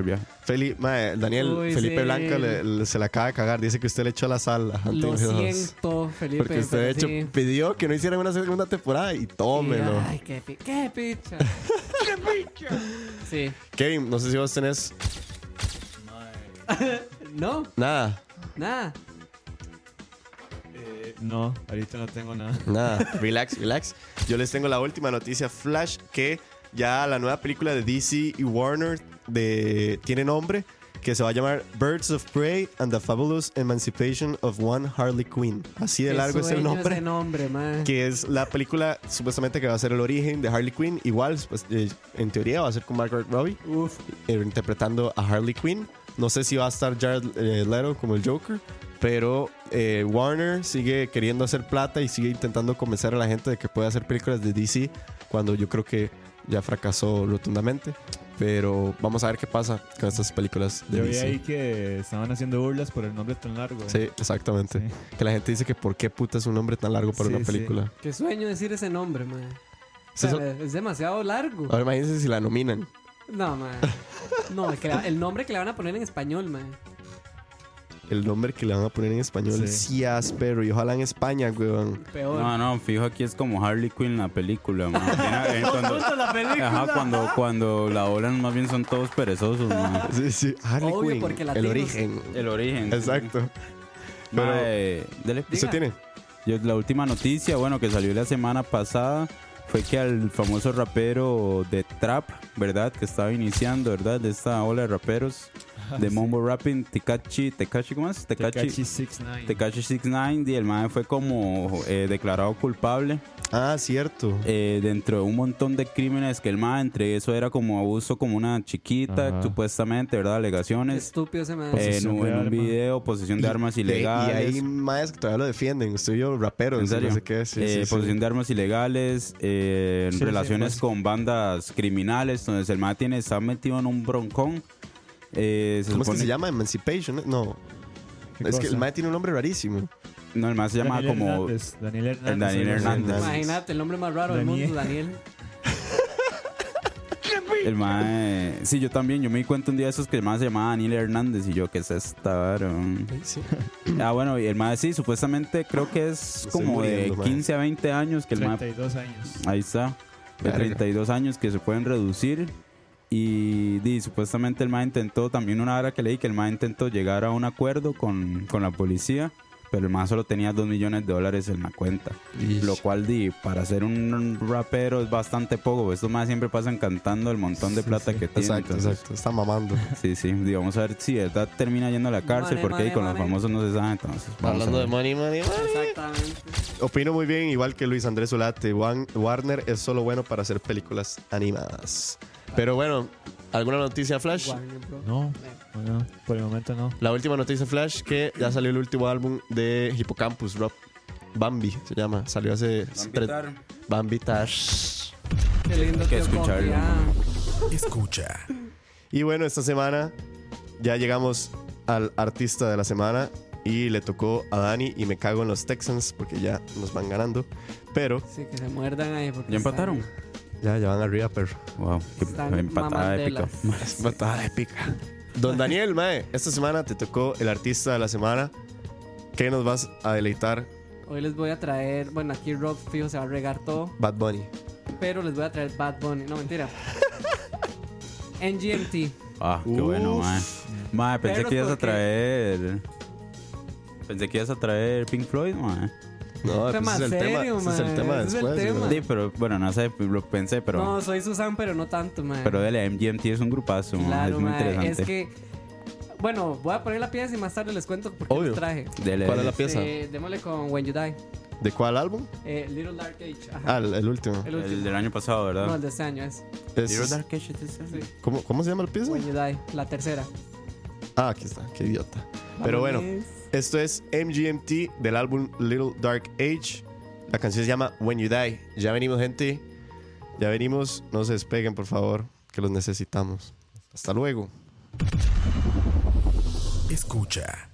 Feli- mae, Daniel, Uy, Felipe sí. Blanca le- le- se la acaba de cagar. Dice que usted le echó la sal a Lo siento, Felipe. Porque usted, de hecho, sí. pidió que no hicieran una segunda temporada y tómelo. Ay, qué, pi- qué picha. Sí. Kevin, no sé si vos tenés No, nada. nada. Eh, no, ahorita no tengo nada. Nada, relax, relax. Yo les tengo la última noticia flash que ya la nueva película de DC y Warner de, tiene nombre que se va a llamar Birds of Prey and the Fabulous Emancipation of One Harley Quinn. Así de largo es el nombre. Nombre, man. Que es la película supuestamente que va a ser el origen de Harley Quinn. Igual, pues, eh, en teoría va a ser con Margaret Robbie Uf. eh, interpretando a Harley Quinn. No sé si va a estar Jared eh, Leto como el Joker, pero eh, Warner sigue queriendo hacer plata y sigue intentando convencer a la gente de que puede hacer películas de DC cuando yo creo que ya fracasó rotundamente. Pero vamos a ver qué pasa con estas películas de Yo vi DC. ahí que estaban haciendo burlas por el nombre tan largo. Sí, exactamente. Sí. Que la gente dice que por qué puta es un nombre tan largo para Sí, una sí. película. Qué sueño decir ese nombre, man. O Eso sea, es- demasiado largo. Ahora imagínense si la nominan. No, man. No, el, que la- el nombre que le van a poner en español, man. El nombre que le van a poner en español, Sí. áspero. Y ojalá en España, weón. Peor. No, no, fijo aquí es como Harley Quinn la película. man. Eh, cuando, la película. ajá, cuando, cuando la doblan más bien son todos perezosos. man. Sí, sí. Harley Obvio, Quinn. porque el origen. El origen. sí. Exacto. Pero- dele. ¿Usted Diga. tiene? Yo, la última noticia, bueno, que salió la semana pasada fue que al famoso rapero de Trap, ¿verdad? Que estaba iniciando, ¿verdad? De esta ola de raperos de Mumbo Rapping, Tekachi, Tekachi, ¿cómo es? Tekachi Tekachi. 69. Tekachi 69 y el man fue como eh, declarado culpable Ah, cierto. eh, dentro de un montón de crímenes que el man, entre eso era como abuso como una chiquita, Ajá. supuestamente, ¿verdad? Alegaciones. Estúpido ese man. Eh, en, un, en un video, posesión de armas Y- ilegales. Y hay más que todavía lo defienden. Usted y yo, raperos. ¿En serio? No sé qué. Sí, Eh, sí, sí. posesión de armas ilegales, eh, Sí, sí, relaciones pues. con bandas criminales, entonces el man tiene, está metido en un broncón. Eh, se ¿Cómo es que se llama? Emancipation. No. ¿Qué Es que el mae tiene un nombre rarísimo. No, el man se llama Daniel como... Hernández, Daniel Hernández. Daniel. Imagínate el nombre más raro del Daniel. mundo, Daniel. El man, eh, sí, yo también, yo me di cuenta un día de esos que el man se llamaba Daniel Hernández y yo, ¿qué es esta? Sí. Ah, bueno, y el man sí, supuestamente creo que es como de muriendo, man. 15 a 20 años que el man 32 años. Ahí está. De Verga. 32 años que se pueden reducir. Y, di, supuestamente el MA intentó, también una hora que leí que el MA intentó llegar a un acuerdo con, con la policía pero el más solo tenía 2 millones de dólares en la cuenta. Ish. Lo cual, di, para ser un rapero es bastante poco. Estos más siempre pasan cantando el montón de plata que tienen. Exacto, entonces, exacto. Está mamando. Sí, sí. Di, vamos a ver si de verdad termina yendo a la cárcel, Money, porque ahí money, con los money. famosos no se sabe. Entonces, Hablando de money, money, money. Exactamente. Opino muy bien, igual que Luis Andrés Solate. Wan- Warner es solo bueno para hacer películas animadas. Pero bueno, ¿alguna noticia Flash? No, no, por el momento no. La última noticia Flash que ya salió el último álbum de Hippocampus Rock. Bambi se llama. Salió hace tres- Bambi Tash. Qué lindo que escucharlo. Escucha. Y bueno, esta semana ya llegamos al artista de la semana y le tocó a Dani y me cago en los Texans porque ya nos van ganando. Pero Sí, que se muerdan ahí. porque ¿Ya empataron? están- ya, ya van arriba, pero Wow, qué Están empatada épica. batalla épica. Don Daniel, mae, esta semana te tocó el artista de la semana. ¿Qué nos vas a deleitar? Hoy les voy a traer, bueno, aquí Rob fijo se va a regar todo, Bad Bunny. pero les voy a traer Bad Bunny. No, mentira. NGMT. Ah, qué Uf. bueno, mae. Mae, pensé Perros, que ibas a traer. Pensé que ibas a traer Pink Floyd, mae. No, Tema pues ese es el tema, ese es el tema ese es el después. tema. Sí, pero bueno, no sé, lo pensé, pero. No, soy Susan, pero no tanto, man. Pero dele, MGMT es un grupazo, Claro, es muy interesante. Es que, bueno, voy a poner la pieza y más tarde les cuento por qué Obvio. traje. Dele, ¿Cuál es la pieza? Eh, démosle con When You Die. ¿De cuál álbum? Eh, Little Dark Age. Ajá. Ah, el, el último. el del año pasado, ¿verdad? No, el de este año es. Es- Little Dark Age es. Sí. ¿cómo, ¿Cómo se llama la pieza? When You Die, la tercera. Ah, aquí está, qué idiota. Pero bueno. Esto es MGMT del álbum Little Dark Age. La canción se llama When You Die. Ya venimos, gente. Ya venimos. No se despeguen, por favor, que los necesitamos. Hasta luego. Escucha.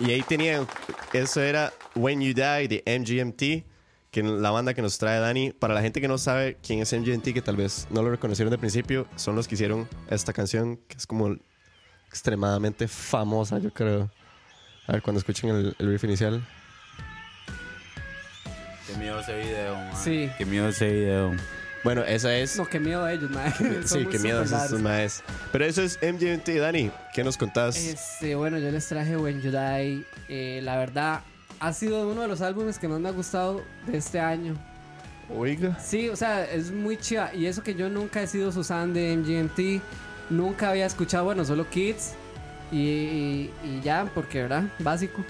Y ahí tenían, eso era When You Die de MGMT, que la banda que nos trae Dani. Para la gente que no sabe quién es MGMT, que tal vez no lo reconocieron de principio, son los que hicieron esta canción, que es como extremadamente famosa, yo creo. A ver, cuando escuchen el, el riff inicial. Qué miedo ese video, man. Sí. Qué miedo ese video. Bueno, esa es... No, qué miedo a ellos, mae. sí, qué miedo súper esos maes. Pero eso es MGMT, Dani. ¿Qué nos contás? Este, bueno, yo les traje When You Die. Eh, la verdad, ha sido uno de los álbumes que más me ha gustado de este año. Oiga. Sí, o sea, es muy chiva. Y eso que yo nunca he sido Susan de MGMT. Nunca había escuchado, bueno, solo Kids. Y, y- y ya, porque, ¿verdad? Básico.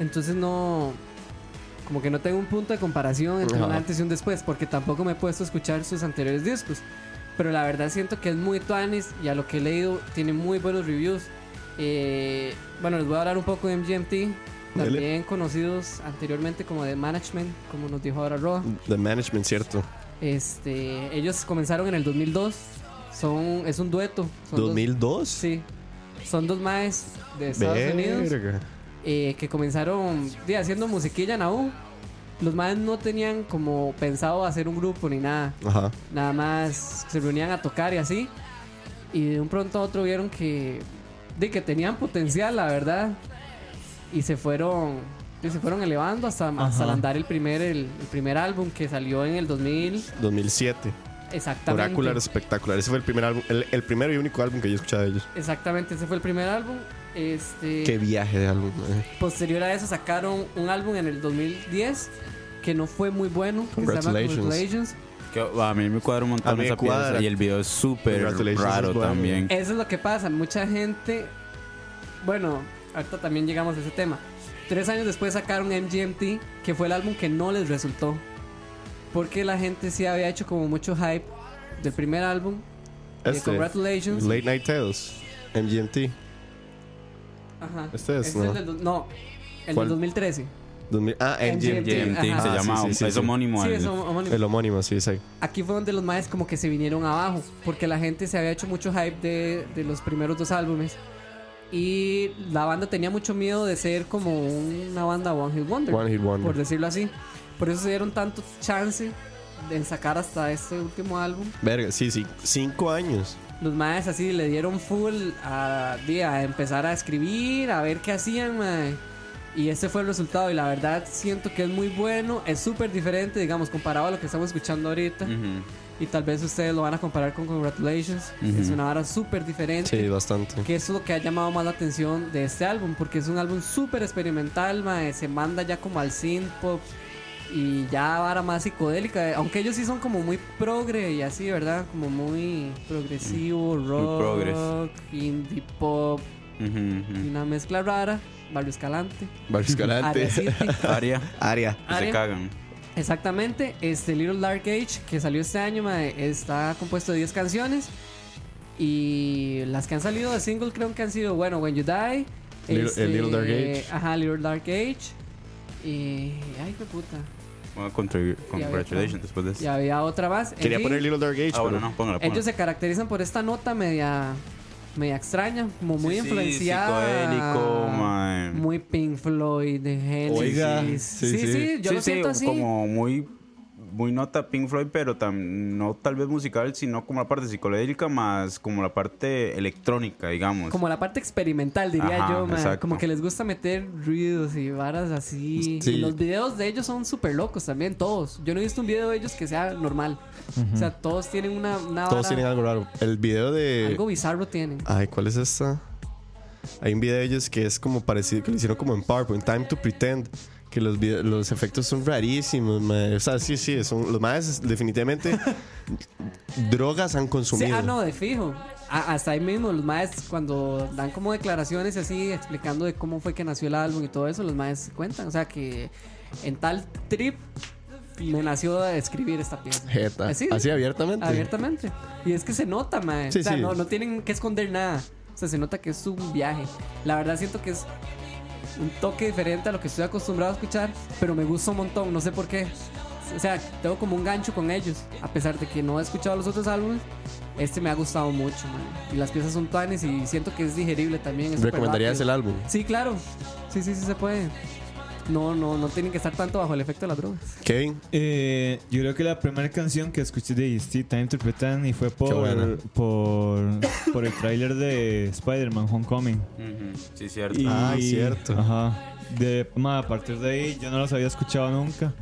Entonces no. Como que no tengo un punto de comparación entre un antes y un después. Porque tampoco me he puesto a escuchar sus anteriores discos. Pero la verdad siento que es muy tuanis. Y a lo que he leído, tiene muy buenos reviews. Eh, bueno, les voy a hablar un poco de MGMT. También conocidos anteriormente como de Management, como nos dijo ahora Roa. The Management, cierto. Este, ellos comenzaron en el 2002. Son, es un dueto. Son dos- ¿2002? sí. Son dos maes de Estados Unidos Verga. Eh, que comenzaron di, haciendo musiquilla en AU. Los maes no tenían como pensado hacer un grupo ni nada. Ajá. Nada más se reunían a tocar y así. Y de un pronto a otro vieron que, de que tenían potencial, la verdad. Y se fueron, y se fueron elevando hasta, hasta landar el primer, el, el primer álbum que salió en el 2000. 2007. Exactamente. Oracular espectacular. Ese fue el primer álbum, el, el primero y único álbum que yo escuchaba de ellos. Exactamente, ese fue el primer álbum. Este, Qué viaje de álbum. eh. Posterior a eso sacaron un álbum en el 2010 que no fue muy bueno. Que se llama Congratulations. Congratulations. Que, a mí me cuadra un montón esa pieza. Y el video es súper Congratulations raro es bueno. también. Eso es lo que pasa. Mucha gente. Bueno, ahorita también llegamos a ese tema. Tres años después sacaron MGMT, que fue el álbum que no les resultó. Porque la gente sí había hecho como mucho hype del primer álbum. de Este, Congratulations. Late Night Tales. MGMT. Ajá. Este es, Ese ¿no? el del do- no, el ¿Cuál? del 2013. 2000 ah, MGMT. MGMT. GMT Ajá. se Ah, llama, sí, sí, sí, es homónimo Sí, al- es homónimo. El homónimo, sí, sí. Aquí fue donde los maes como que se vinieron abajo, porque la gente se había hecho mucho hype de, de los primeros dos álbumes. Y la banda tenía mucho miedo de ser como una banda One Hit Wonder, One Hit Wonder. por decirlo así. Por eso se dieron tanto chance de sacar hasta este último álbum. Verga, sí, sí. Cinco años. Los maes así le dieron full a, a empezar a escribir, a ver qué hacían, mae. Y ese fue el resultado. Y la verdad siento que es muy bueno. Es súper diferente, digamos, comparado a lo que estamos escuchando ahorita. Ujú. Y tal vez ustedes lo van a comparar con Congratulations. Ujú. Es una vara súper diferente. Sí, bastante. Que es lo que ha llamado más la atención de este álbum. Porque es un álbum súper experimental, mae, Se manda ya como al synth pop. Y ya vara más psicodélica. Aunque ellos sí son como muy progre y así, ¿verdad? Como muy progresivo, rock, progres. indie pop. Ujú. una mezcla rara. Barrio Escalante. Barrio Escalante. Aria City. Aria, Aria. que se cagan. Exactamente, este Little Dark Age que salió este año mae, está compuesto de 10 canciones y las que han salido de single creo que han sido, bueno, When You Die, este, Little- el Little Dark Age. Ajá, Little Dark Age y ay, qué puta. Bueno, congratulations después de eso. Y había otra más. En Quería fin, poner Little Dark Age, Ah, bueno, pero no, póngala, póngala. ellos se caracterizan por esta nota media media extraña, como muy Sí, sí, influenciada. mae. Muy Pink Floyd, de Genesis. Oiga, sí, sí, sí, sí. yo sí, lo sí, siento así. como muy muy nota Pink Floyd, pero tam- no tal vez musical, sino como la parte psicodélica más como la parte electrónica, digamos. Como la parte experimental, diría Ajá, yo, man. Como que les gusta meter ruidos y varas así. Sí. Y los videos de ellos son súper locos también, todos. Yo no he visto un video de ellos que sea normal. O sea, todos tienen una, una todos vara- tienen algo raro. El video de. algo bizarro tienen. Ay, ¿cuál es esta? Hay un video de ellos que es como parecido, que lo hicieron como en PowerPoint, Time to Pretend. Que los, los efectos son rarísimos, mae. O sea, sí, sí, son, los más definitivamente drogas han Sí, consumido. ah, no, de fijo. A- hasta ahí mismo, los maes, cuando dan como declaraciones así, explicando de cómo fue que nació el álbum y todo eso, los maes cuentan. O sea, que en tal trip me nació de escribir esta pieza. Jeta. Así, Así abiertamente. Abiertamente. Y es que se nota, mae. Sí, o sea, sí. No, no tienen que esconder nada. O sea, se nota que es un viaje. La verdad siento que es un toque diferente a lo que estoy acostumbrado a escuchar, pero me gusta un montón, no sé por qué. o sea, tengo como un gancho con ellos. A pesar de que no he escuchado los otros álbumes, este me ha gustado mucho, man. Y las piezas son tuanes y siento que es digerible también. es ¿Recomendarías el álbum? Sí, claro. Sí, sí, sí se puede. No, no, no tienen que estar tanto bajo el efecto de las drogas. Kevin. Eh, yo creo que la primera canción que escuché de Steve Time to Pretend y fue por, por, por el tráiler de Spider-Man Homecoming. Ujú, Sí, cierto. Y- Ah, cierto. Ajá. De, ma, a partir de ahí yo no los había escuchado nunca.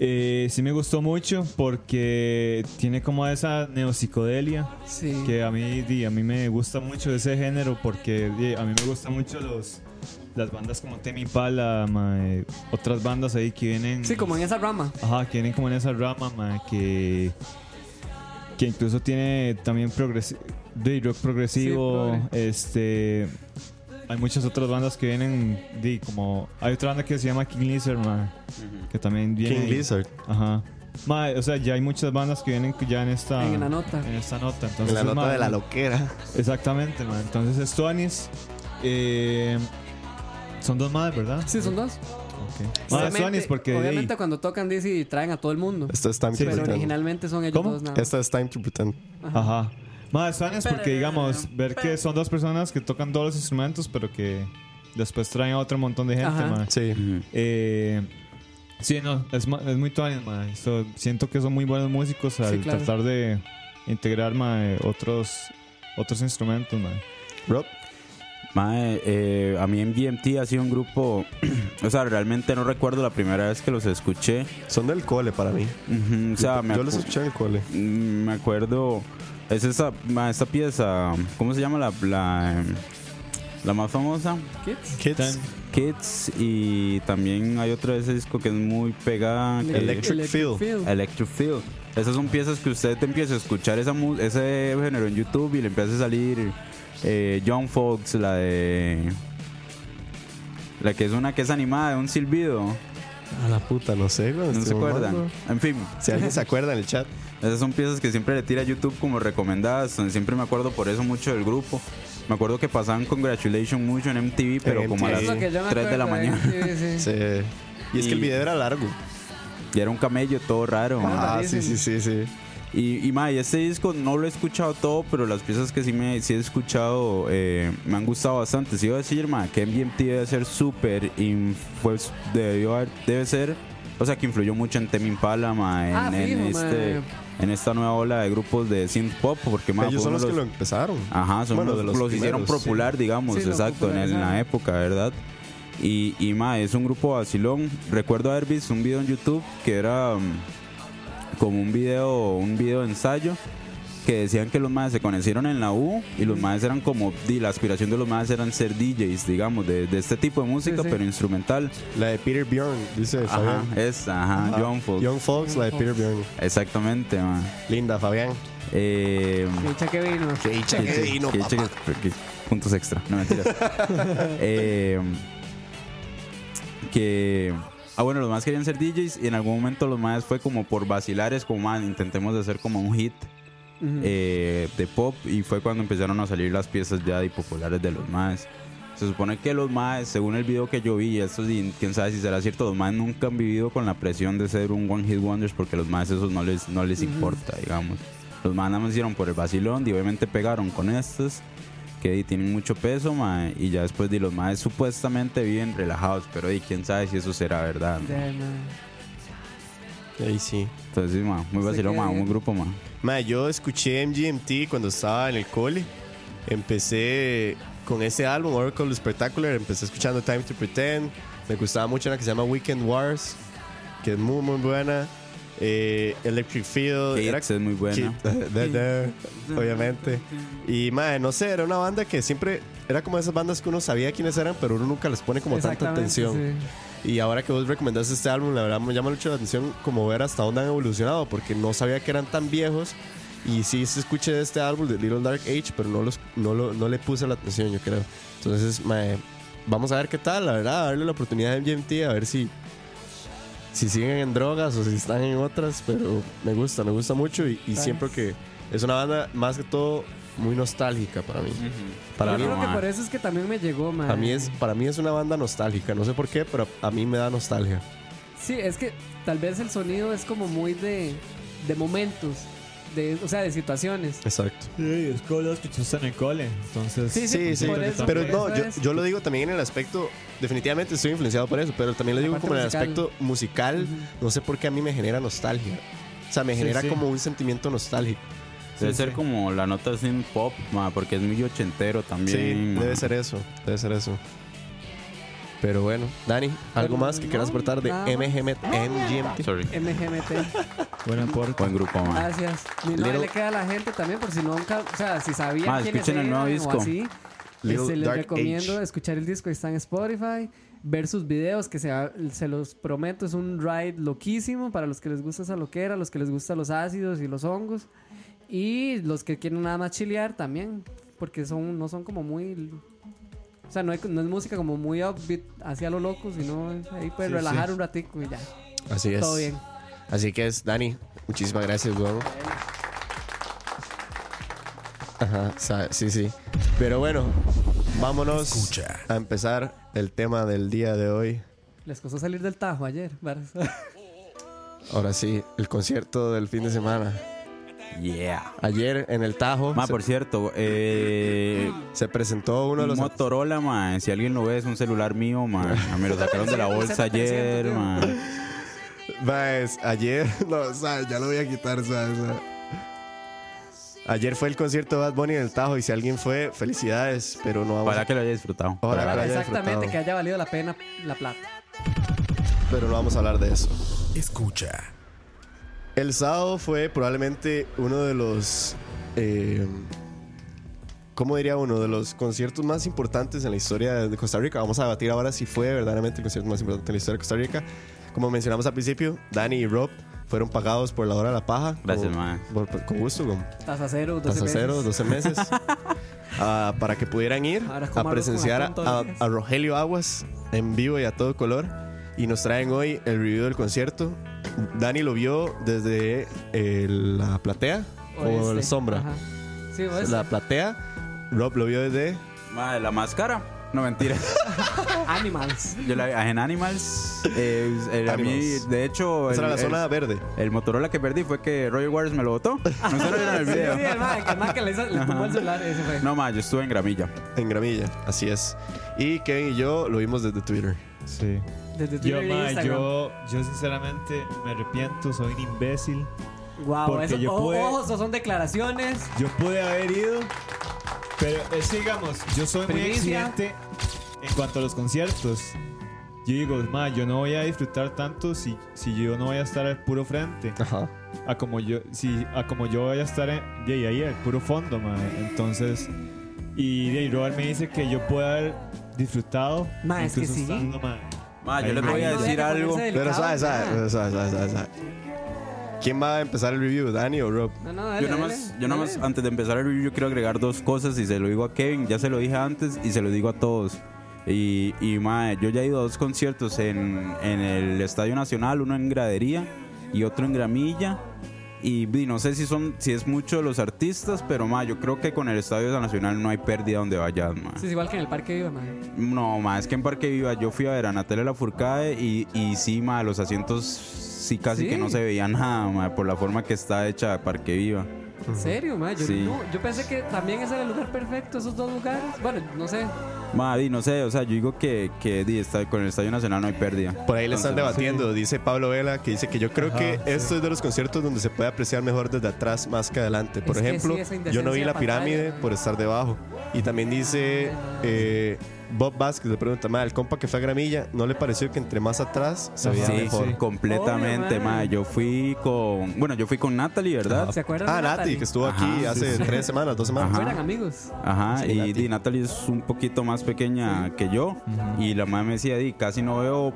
Eh, sí me gustó mucho porque tiene como esa neopsicodelia Sí. que a mí, a mí me gusta mucho ese género porque a mí me gustan mucho los las bandas como Temi Impala, ma, eh, otras bandas ahí que vienen Sí, como en esa rama. Ajá, que vienen como en esa rama, ma, que, que incluso tiene también progresi de rock progresivo. Sí, este, hay muchas otras bandas que vienen, de, como hay otra banda que se llama King Lizard, ma, que también viene. King Lizard. Ajá. Ma, o sea, ya hay muchas bandas que vienen ya en esta En la nota. En esta nota. Entonces, En la nota de la loquera. Exactamente, ma. Entonces es Tuanis. Eh, son dos madres, ¿verdad? Sí, son dos. Ok. Ma, es Tuanis porque obviamente de- cuando tocan DC traen a todo el mundo. Esta es Time to pero Pretend. originalmente son ellos ¿Cómo? dos nada. Esta es Time to Pretend. Ajá. Más es porque, digamos, ver que son dos personas que tocan todos los instrumentos, pero que después traen a otro montón de gente, Ajá. ma. Sí. Eh, sí, no, es, es muy tuanis, ma. So, siento que son muy buenos músicos al claro. tratar de integrar ma, eh, otros, otros instrumentos, ma. Rob. Mae, eh, a mí en BMT ha sido un grupo, o sea, realmente no recuerdo la primera vez que los escuché. Son del cole para mí. Ujú, o sea, me, Yo los escuché en el cole. mm, me acuerdo, es esa, ma, esta pieza, ¿cómo se llama la, la, la más famosa? Kids. Kids. Kids y también hay otra de ese disco que es muy pegada. que- Electric Feel. Electric Feel. Esas son piezas que usted te empieza a escuchar esa ese género en YouTube y le empieza a salir eh, John Fox, la de. La que es una que es animada de un silbido. A la puta, no sé, güey. No se acuerdan. En fin, Si alguien se acuerda en el chat. esas son piezas que siempre le tira a YouTube como recomendadas. Siempre me acuerdo por eso mucho del grupo. Me acuerdo que pasaban Congratulations mucho en MTV, pero como a las Es lo que yo me 3 de la mañana. Sí, sí. Y es que el video era largo. Y era un camello todo raro. Ah, Ah, sí, sí, sí, sí. Y, y ma, y este disco no lo he escuchado todo, pero las piezas que sí, me, sí he escuchado eh, me han gustado bastante. Sí iba a decir, ma, que MGMT debe ser súper, pues debió haber- debe ser, o sea, que influyó mucho en Temi Impala, ma, en, Ah, en fijo, este, ma. en esta nueva ola de grupos de synth pop, porque ma, Ellos son los de que lo empezaron. Ajá, son Bueno, los, los los hicieron primeros, popular, digamos, Sí, exacto, en, el- en la época, ¿verdad? Y, y ma, es un grupo vacilón. Recuerdo haber visto un video en YouTube que era mm, como un video, un video ensayo que decían que los más se conocieron en la U y los más eran como, la aspiración de los más eran ser DJs, digamos, de, de este tipo de música, sí. pero instrumental. La de Peter Bjorn, dice Ajá, Fabián. es, ajá, Ajá. Young Folk. Young Folks, la de Peter Bjorn. Exactamente, ma. Linda, Fabián. Eh, Que que vino. Qué dicha Que- que vino, que- papá. que- que- puntos extra, no mentiras. Eh, que. Ah, bueno, los más querían ser DJs y en algún momento los más fue como por vacilares, como man, intentemos hacer como un hit eh, de pop y fue cuando empezaron a salir las piezas ya de populares de los más. Se supone que los más, según el video que yo vi, esto sí, quién sabe si será cierto, los más nunca han vivido con la presión de ser un one hit wonders porque los más esos no les, no les importa, digamos. Los más nada más hicieron por el vacilón y obviamente pegaron con estos que di, tienen mucho peso ma, y ya después de los más supuestamente viven relajados, pero di, quién sabe si eso será verdad. ma. Ya, ma. Ahí sí. Entonces, sí, ma, muy vacilón, ma, queda un grupo, ma. Ma, yo escuché MGMT cuando estaba en el cole. Empecé con ese álbum, Oracle Spectacular. Empecé escuchando Time to Pretend. Me gustaba mucho una que se llama Weekend Wars, que es muy, muy buena. Eh, Electric Field. Kids es muy buena. Kid- da, da, obviamente. Y, madre, no sé, era una banda que siempre era como esas bandas que uno sabía quiénes eran, pero uno nunca les pone como tanta atención. sí. Y ahora que vos recomendaste este álbum, la verdad me llama mucho la atención como ver hasta dónde han evolucionado, porque no sabía que eran tan viejos. Y sí se escuché este álbum de Little Dark Age, pero no, los, no, lo- no le puse la atención, yo creo. Entonces, mae, vamos a ver qué tal, la verdad, darle la oportunidad a MGMT, a ver si, si siguen en drogas o si están en otras, pero me gusta, me gusta mucho y, y siempre que es una banda más que todo muy nostálgica para mí. Para Yo mí, creo que por eso es que también me llegó, man. para mí es, para mí es una banda nostálgica, no sé por qué, pero a mí me da nostalgia. Sí, es que tal vez el sonido es como muy de, de momentos, de, o sea, de situaciones. Exacto. Sí, es como los que en el cole. Entonces, Sí, Sí, sí, por eso, pero por no, eso yo, es. yo lo digo también en el aspecto, definitivamente estoy influenciado por eso, pero también lo digo como en el musical. aspecto musical, no sé por qué a mí me genera nostalgia. O sea, me Sí, genera sí. como un sentimiento nostálgico. Debe Sí, ser sí. como la nota sin pop, ma, porque es muy ochentero también. Sí, ma. debe ser eso, debe ser eso. Pero bueno, Dani, ¿algo más que quieras aportar de MGMT? Sorry. MGMT. buen aporte. Buen grupo, ma. Gracias. Mi nombre Little- le queda a la gente también, por si nunca, o sea, si sabían Ma, quiénes escuchen el nuevo eran disco. o así, Little este, les Dark recomiendo Age. escuchar el disco, está en Spotify, ver sus videos, que se, se los prometo, es un ride loquísimo para los que les gusta esa loquera, los que les gustan los ácidos y los hongos, y los que quieren nada más chilear también, porque son no son como muy... O sea, no, hay- no es música como muy upbeat hacia lo loco, sino ahí puedes Sí, relajar sí. un ratico y ya. Así es. Todo bien. Así que es, Dani, muchísimas gracias, weón. Ajá, sí, sí. Pero bueno, vámonos Escucha. a empezar el tema del día de hoy. Les costó salir del tajo ayer. Ahora sí, el concierto del fin de semana. Yeah. Ayer en el Tajo Ma, se, por cierto, eh, se presentó uno de los... Motorola, ma, si alguien lo ve, es un celular mío, ma. Me lo sacaron de la bolsa ayer, ma. Maes, ayer, no, o sea, ya lo voy a quitar, o sea, o sea. Ayer fue el concierto de Bad Bunny en el Tajo y si alguien fue, felicidades, pero no vamos Para a, que lo haya disfrutado. Ojalá que lo haya Exactamente, disfrutado. que haya valido la pena la plata. pero no vamos a hablar de eso. Escucha. El sábado fue probablemente uno de los, eh, ¿cómo diría uno? De los conciertos más importantes en la historia de Costa Rica. Vamos a debatir ahora si fue verdaderamente el concierto más importante en la historia de Costa Rica. Como mencionamos al principio, Dani y Rob fueron pagados por la hora de la paja. Gracias, Con- ma. por- con gusto, con Tasa cero, 12 tasa cero, meses. 12 meses. ah, para que pudieran ir a presenciar a, a- a Rogelio Aguas en vivo y a todo color. Y nos traen hoy el review del concierto. Dani lo vio desde eh, la platea o, la sombra. Ajá. Sí, oeste. La platea. Rob lo vio desde. Ma, la máscara. No, mentira. Animals. Yo la vi en Animals. eh, eh, a mí, de hecho, Esa el, era la el- zona verde. el Motorola que perdí fue que Roger Waters me lo botó. No se lo vieron en el video. sí, el man, el man que le, le tumbó el celular, ese fue. No, ma, yo estuve en Gramilla. En Gramilla. Así es. Y Kevin y yo lo vimos desde Twitter. Sí. Desde Yo, Twitter e ma, Instagram. yo, yo sinceramente me arrepiento, soy un imbécil. Wow, porque eso, yo pude- ojo, eso son declaraciones. Yo pude haber ido, pero es que, digamos, yo soy muy Primicia. exigente en cuanto a los conciertos. Yo digo, ma, yo no voy a disfrutar tanto si, si yo no voy a estar al puro frente. Ajá. A como yo, si, a como yo voy a estar en- de ahí, ahí, al puro fondo, ma. Entonces, y de ahí Robert me dice que yo puedo haber disfrutado. Ma, es que incluso sí. estando, ma, Ma, yo ahí, les voy a Ay, no decir deja algo. ponerse Pero sabe, sabe, ya. sabe, sabe, sabe, sabe. ¿Quién va a empezar el review? ¿Dani o Rob? No, no, dale, Yo nada dale, más, yo nada más, dale. antes de empezar el review, yo quiero agregar dos cosas y se lo digo a Kevin, ya se lo dije antes y se lo digo a todos. Y, y mae, yo ya he ido a dos conciertos en, en el Estadio Nacional, uno en Gradería y otro en Gramilla. Y, di, no sé si son si es mucho de los artistas, pero mae, yo creo que con el Estadio Nacional no hay pérdida donde vayas. Sí, es igual que en el parque viva, man. No, más es que en Parque Viva yo fui a ver a Natalia Lafourcade y, y sí, ma, los asientos sí casi Sí. que no se veía nada, ma, por la forma que está hecha Parque Viva. ¿En serio, man? Yo, Sí. no, yo pensé que también ese era el lugar perfecto, esos dos lugares. Bueno, no sé. Ma, di, no sé, o sea, yo digo que, que di, está, con el Estadio Nacional no hay pérdida. Por ahí le están Entonces, debatiendo, dice Pablo Vela, que dice que yo creo Ajá, que sí. esto es de los conciertos donde se puede apreciar mejor desde atrás más que adelante. Por Es ejemplo, sí, yo no vi la de pirámide por estar debajo. Y también dice eh, Bob Vázquez, le pregunta, "Ma, el compa que fue a Gramilla, ¿no le pareció que entre más atrás se veía Sí, mejor? sí. completamente, Obvio, ma. ma. Yo fui con, bueno, yo fui con Natalie, ¿verdad? ¿Se acuerdan Ah, de Nati, Natalie? que estuvo Ajá, aquí sí, hace sí. tres semanas, dos semanas. Ajá. Eran amigos. Ajá, Sí, y Nati. di, Natalie es un poquito más pequeña que yo. Y la madre me decía, di, casi no veo,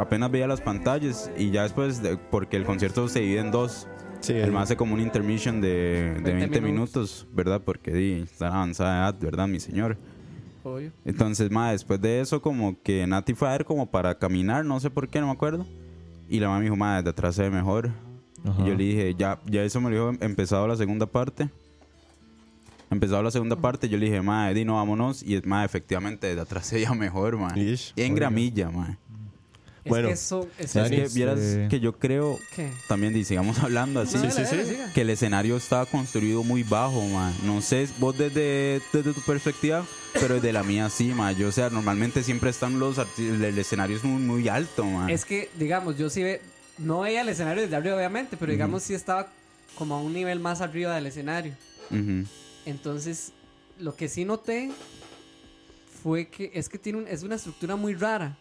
apenas veía las pantallas. Y ya después, de- porque el concierto se divide en dos. Sí, El más hace como un intermission de, de 20, 20 minutos. ¿verdad? Porque di, está avanzada edad, ¿verdad, mi señor? Obvio. Entonces, ma, después de eso, como que Nati fue a ver como para caminar, no sé por qué, no me acuerdo. Y la mamá me dijo, ma, desde atrás se ve mejor. Ajá. Y yo le dije, ya, ya eso me lo dijo empezado la segunda parte. Empezado la segunda parte, yo le dije, ma, Di, no, vámonos. Y ma, efectivamente, desde atrás se veía mejor, ma. Ish, y en gramilla, ma. Es Bueno, que eso. Es, que vieras Sí. que yo creo, ¿Qué? también y sigamos hablando así, No, dale, dale, siga. que el escenario estaba construido muy bajo, man. No sé, vos desde, desde tu perspectiva, pero desde la mía sí, man. Yo, o sea, normalmente siempre están los el, escenario es muy, muy alto, man. Es que, digamos, yo sí ve, no veía el escenario desde arriba, obviamente, pero digamos sí estaba como a un nivel más arriba del escenario. Ujú. Entonces, lo que sí noté fue que es que tiene un- es una estructura muy rara.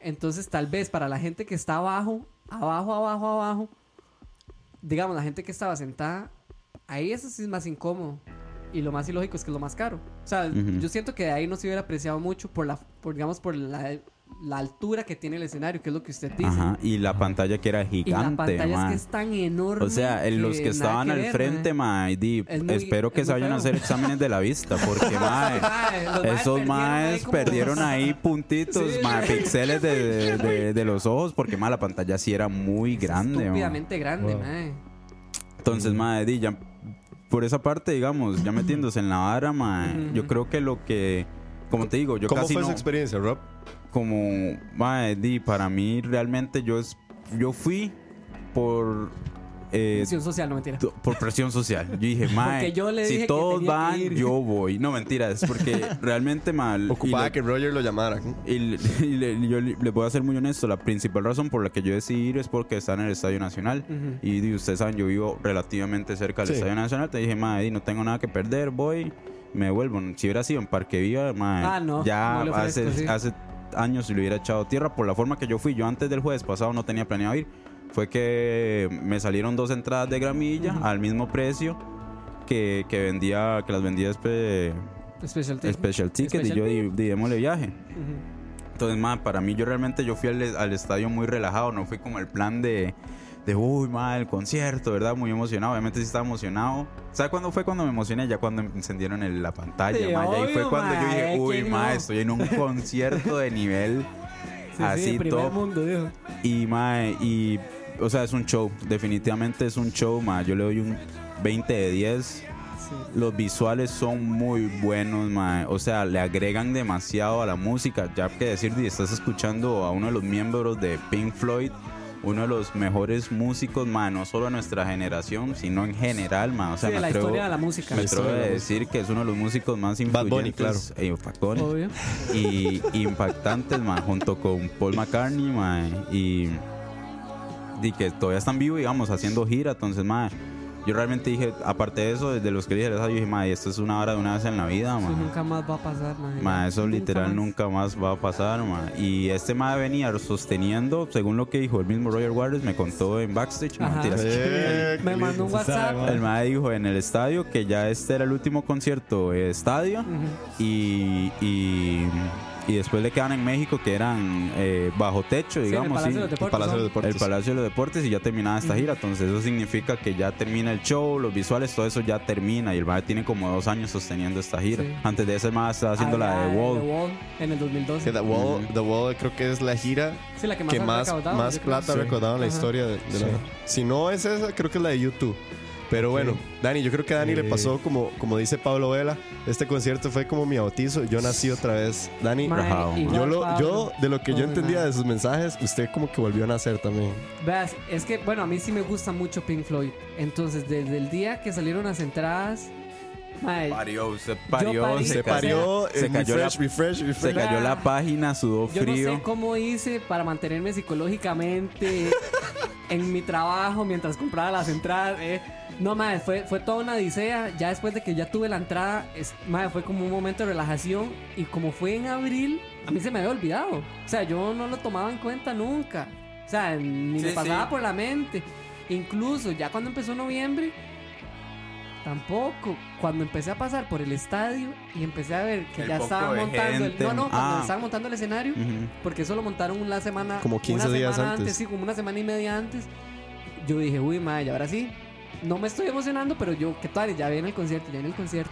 Entonces, tal vez para la gente que está abajo, abajo, abajo, abajo, digamos, la gente que estaba sentada, ahí eso sí es más incómodo. Y lo más ilógico es que es lo más caro. O sea, yo siento que de ahí no se hubiera apreciado mucho por la, por, digamos, por la, la altura que tiene el escenario, que es lo que usted dice. Ajá, y la pantalla que era Y la gigante, pantalla es que es tan enorme. O sea, en los que estaban al ver, frente, mae. Es espero que es se vayan a hacer exámenes de la vista, porque, ma, Mae, esos perdieron maes ahí como- perdieron ahí puntitos, Sí. ma, píxeles de, de- de- de los ojos, porque, ma, la pantalla sí era muy grande, ma. Estúpidamente grande, Wow. mae. Entonces, ma, di, ya, por esa parte, digamos, ya metiéndose en la vara, ma, Ujú. yo creo que lo que, como te digo, yo ¿Cómo casi fue no, su experiencia, Rob? Como, ma, di, para mí realmente yo, es, yo fui por... eh, Presión social, no mentira. Por presión social. Yo dije, mae, Porque yo le dije si todos van, ir". yo voy. No, mentira, es porque realmente mal. Ocupaba le- que Roger lo llamara. y le- y le- yo le- les voy a ser muy honesto, la principal razón por la que yo decidí ir es porque está en el Estadio Nacional. Y ustedes saben, yo vivo relativamente cerca del Sí. Estadio Nacional. Te dije, mae, no tengo nada que perder, voy, me devuelvo. Si hubiera sido en Parque Viva, mae, Ah, no, ya no le hace, ofrezco, sí. hace años le hubiera echado tierra por la forma que yo fui. Yo antes del jueves pasado no tenía planeado ir. Fue que me salieron dos entradas de gramilla al mismo precio que, que vendía, que las vendía Espe- Specialty. Special Ticket y yo di, di, démosle viaje. Ujú. Entonces, ma, para mí yo realmente yo fui al, al estadio muy relajado, no fui como el plan de, de uy, ma, el concierto, ¿verdad? Muy emocionado, obviamente sí estaba emocionado. ¿Sabes cuándo fue cuando me emocioné? Ya cuando encendieron el- la pantalla, Sí, ma, y ahí fue obvio, cuando yo dije, uy, ¿quién ma, no? estoy en un concierto de nivel Sí, así sí, top. mundo, dijo. Y, ma, y, o sea, es un show, definitivamente es un show, ma, yo le doy un 20 de 10. Sí. Los visuales son muy buenos, mae. O sea, le agregan demasiado a la música. Ya que decir, estás escuchando a uno de los miembros de Pink Floyd, uno de los mejores músicos, no solo de nuestra generación, sino en general, mae. O sea, Sí, me la atrevo, historia de la música. me atrevo de a decir que es uno de los músicos más Bad Bunny, influyentes eh, Bad Bunny. Obvio. y impactantes, mae, junto con Paul McCartney, y, y que todavía están vivos, digamos, haciendo gira. Entonces, mae, yo realmente dije, aparte de eso, desde los que dije, yo dije, mae, esto es una hora de una vez en la vida, Eso mae. nunca más va a pasar, mae. Ma, eso Nunca literal más. nunca más va a pasar, ma. Y este ma venía sosteniendo, según lo que dijo el mismo Roger Waters, me contó en backstage, no, Ajá. mentiras. Eh, Me mandó un sabe, WhatsApp. El ma dijo en el estadio que ya este era el último concierto de estadio y, y después le quedan en México que eran eh, bajo techo, Sí, en el digamos. Palacio sí. de los Deportes, Palacio de ¿no? Deportes. El Palacio de los Deportes y ya terminaba esta gira, entonces eso significa que ya termina el show, los visuales, todo eso ya termina y el MAE tiene como dos años sosteniendo esta gira. Sí. Antes de ese MAE estaba haciendo Ah, la de Wall. The Wall en el 2012. que The Wall. The Wall creo que es la gira Sí, la que más que más, plata ha Sí. recaudado en la Ajá. historia de, de la- Sí. Si no es esa, creo que es la de YouTube. Pero bueno, Dani, yo creo que a Dani le Sí. pasó como, como dice Pablo Vela. Este concierto fue como mi bautizo. Yo nací otra vez. Dani, yo, lo, Pablo. yo de lo que yo entendía de sus mensajes, usted como que volvió a nacer también. Veas, es que, bueno, a mí sí me gusta mucho Pink Floyd. Entonces, desde el día que salieron las entradas, mae, Parió, se parió, parí- se, parió, se eh, cayó la, refresh, refresh, se cayó la página, sudó yo no frío. sé cómo hice para mantenerme psicológicamente en mi trabajo mientras compraba las entradas. eh. No, madre, fue, fue toda una odisea. Ya después de que ya tuve la entrada, es, madre, fue como un momento de relajación. Y como fue en abril, a mí se me había olvidado. O sea, yo no lo tomaba en cuenta nunca. O sea, ni me pasaba sí. por la mente. Incluso ya cuando empezó noviembre, tampoco. Cuando empecé a pasar por el estadio y empecé a ver que El ya estaban montando el. No, no, cuando Ah. estaban montando el escenario. Porque eso lo montaron una semana. Como 15 una días semana antes. Sí, como una semana y media antes. Yo dije, uy, madre, y ahora sí. No me estoy emocionando, pero yo, ¿qué tal? Ya viene el concierto, ya viene el concierto.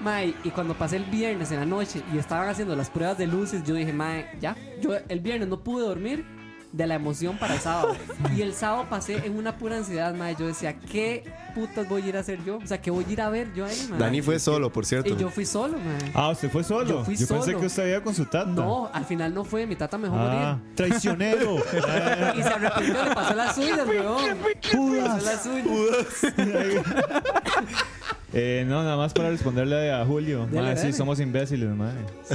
Mae, y cuando pasé el viernes en la noche y estaban haciendo las pruebas de luces, yo dije, mae, ya. Yo el viernes no pude dormir de la emoción para el sábado. Y el sábado pasé en una pura ansiedad, mae. Yo decía, ¿qué putas voy a ir a hacer yo? O sea, ¿qué voy a ir a ver yo ahí, mae? Dani fue solo, por cierto. Y yo fui solo, mae. Ah, ¿usted fue solo? Yo fui pensé solo. que usted había con su tata. No, al final no fue. Mi tata me dejó Ah, traicionero. Y se arrepintió, le pasó las suyas, weón. Pasó las suyas. eh, no, nada más para responderle a Julio. Dele, Mae, sí, somos imbéciles, mae. Sí,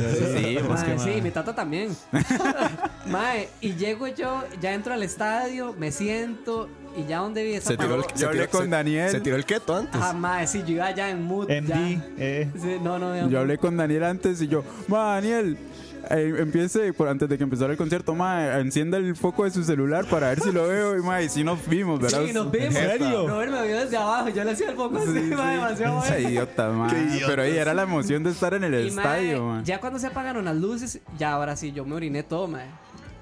Mae, que, sí, mae, mi tata también. Mae, y llego yo, ya entro al estadio, me siento y ya donde vi esa Se tiró el, parte- se hablé con se- Daniel. Se tiró el keto antes. Ah, mae, sí, yo iba ya en mood. MD, ya. eh. Sí, no, no, no. Yo hablé con Daniel antes y yo, ma, Daniel, eh, empiece, por, antes de que empezara el concierto, ma, encienda el foco de su celular para ver si lo veo. Y, ma, y si nos vimos, ¿verdad? Sí, nos vimos. ¿En serio? Robert me vio desde abajo, yo le hacía el poco así, Sí, demasiado Ese bueno. idiota, ma. Qué idiota, Pero ahí era la emoción de estar en el Y, estadio, ma. ya cuando se apagaron las luces, ya ahora sí, yo me oriné todo, mae.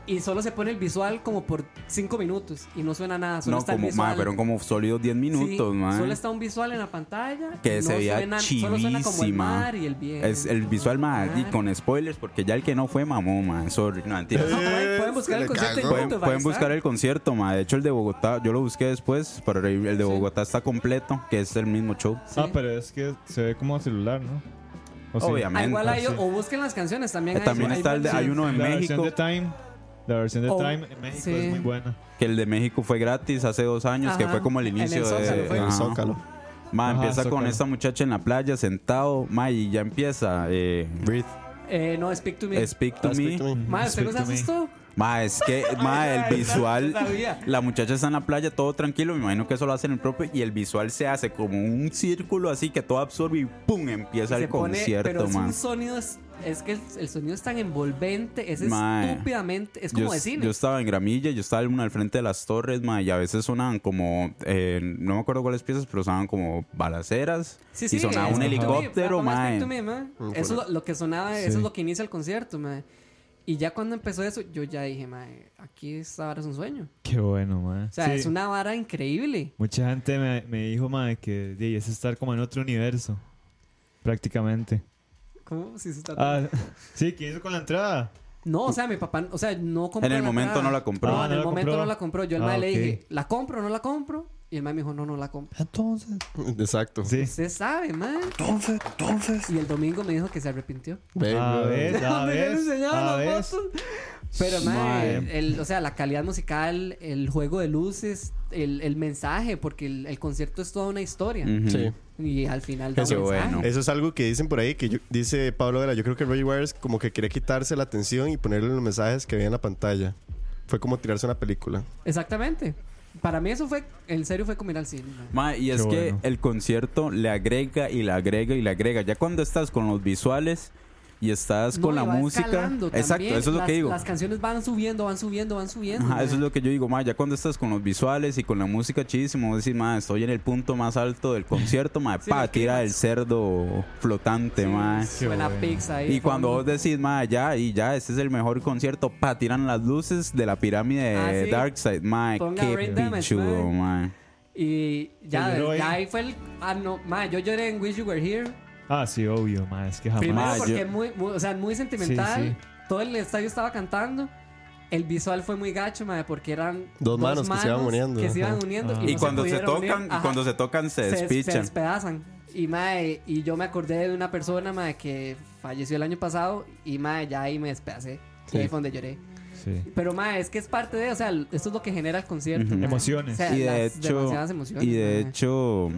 Y solo se pone el visual como por 5 minutos y no suena nada, solo No, está el como, visual. ma, fueron como sólidos 10 minutos, Sí, ma. Solo está un visual en la pantalla. Que no se veía suena- Solo suena como el chivísima. mar y el bien. Es el visual, ma, y Ah. con spoilers, porque ya el que no fue mamó, ma. Sorry, no, mentira. No, pueden, pueden buscar el concierto en. Pueden, pueden buscar el concierto, ma. De hecho, el de Bogotá, yo lo busqué después, pero el de Bogotá está completo, que es el mismo show. Sí. Ah, pero es que se ve como celular, ¿no? ¿O sí? Obviamente. Ah, igual hay, sí. o busquen las canciones también. Eh, hay- también hay está el de- hay uno en la México. de Time. La versión de Oh, Time en México sí. es muy buena. Que el de México fue gratis hace dos años, que Ajá. fue como el En el inicio Zócalo de. fue. En el. Zócalo. Ma, Ajá, empieza con Zócalo. esta muchacha en la playa sentado, ma, y ya empieza. Eh, Breathe. Eh, no, Speak to Me. Speak to Ah, me. speak to me. Ma, ¿usted no se asustó? Ma, es que, ma, el visual. La muchacha está en la playa, todo tranquilo. Me imagino que eso lo hace en el propio. Y el visual se hace como un círculo así que todo absorbe y ¡pum! Empieza Se el pone- concierto, pero es un sonido, es, es que el, el sonido es tan envolvente, es Mae. estúpidamente, es como yo, de cine. yo estaba en Gramilla, yo estaba en al frente de las torres, ma, y a veces sonaban como, eh, no me acuerdo cuáles piezas, pero sonaban como balaceras. Sí, y sí, sonaba un Me, helicóptero, Me, ma. Eso es lo, lo que sonaba, eso Sí. es lo que inicia el concierto, ma. Y ya cuando empezó eso, yo ya dije, ma, aquí esta vara es un sueño. Qué bueno, man. O sea, es una vara increíble. Mucha gente me, me dijo, madre, que es estar como en otro universo. Prácticamente. ¿Cómo? Si se está... Ah, sí, ¿qué hizo con la entrada? No, o sea, mi papá, o sea, no compró En el la momento entrada. no la compró. No, Ah, en no el momento compró. no la compró. Yo al Ah, le dije, ¿la compro o no la compro? Y el mae me dijo, no, no la compro. Entonces. Exacto. Sí. Usted sabe, man. Entonces, entonces. Y el domingo me dijo que se arrepintió. Ven, A ver, a ¿Dónde le ver. Pero, mae, el, o sea, la calidad musical, el juego de luces, el, el mensaje, porque el, el concierto es toda una historia. Ujú. Sí. Y al final da Qué un mensaje. bueno. Eso es algo que dicen por ahí, que yo- dice Pablo Vera. Yo creo que Roger Waters como que quería quitarse la atención y ponerle los mensajes que había en la pantalla. Fue como tirarse una película. Exactamente. Para mí eso fue, en serio fue como ir al cine. Ma, y es Qué que bueno. el concierto le agrega y le agrega y le agrega. Ya cuando estás con los visuales y estás No, con la música. Exacto, también. eso es lo Las- que digo. Las canciones van subiendo, van subiendo, van subiendo. Ajá, eso es lo que yo digo, ma, ya cuando estás con los visuales y con la música chidísimo, decís, ma, estoy en el punto más alto del concierto, ma, Sí, pa, el tira el cerdo flotante, ma. Qué Suena bueno. pizza ahí. Y cuando vos decís, ma, ya, y ya, este es el mejor concierto, pa, tiran las luces de la pirámide Ah, de sí. Darkseid, ma, Ponga qué pichudo, ma. Y ya, ya ahí fue el. Ah, no, ma, yo lloré en Wish You Were Here. Ah, sí, obvio, ma, es que jamás. Primero porque yo- es muy, muy- o sea, muy sentimental. Sí, sí. Todo el estadio estaba cantando. El visual fue muy gacho, ma, porque eran Dos manos que se iban uniendo, Que se iban ajá. uniendo. Ah. Y, Y no cuando se pudieron tocan, y Ajá. cuando se tocan se se, se despichan. despedazan. Y, mae, y yo me acordé de una persona mae, que falleció el año pasado y mae, ya ahí me despedacé. Sí. Y ahí fue donde lloré. Sí. Pero mae, es que es parte de, o sea, esto es lo que genera el concierto. Ujú. mae. Emociones. O sea, y de las hecho, demasiadas emociones. y de mae. hecho,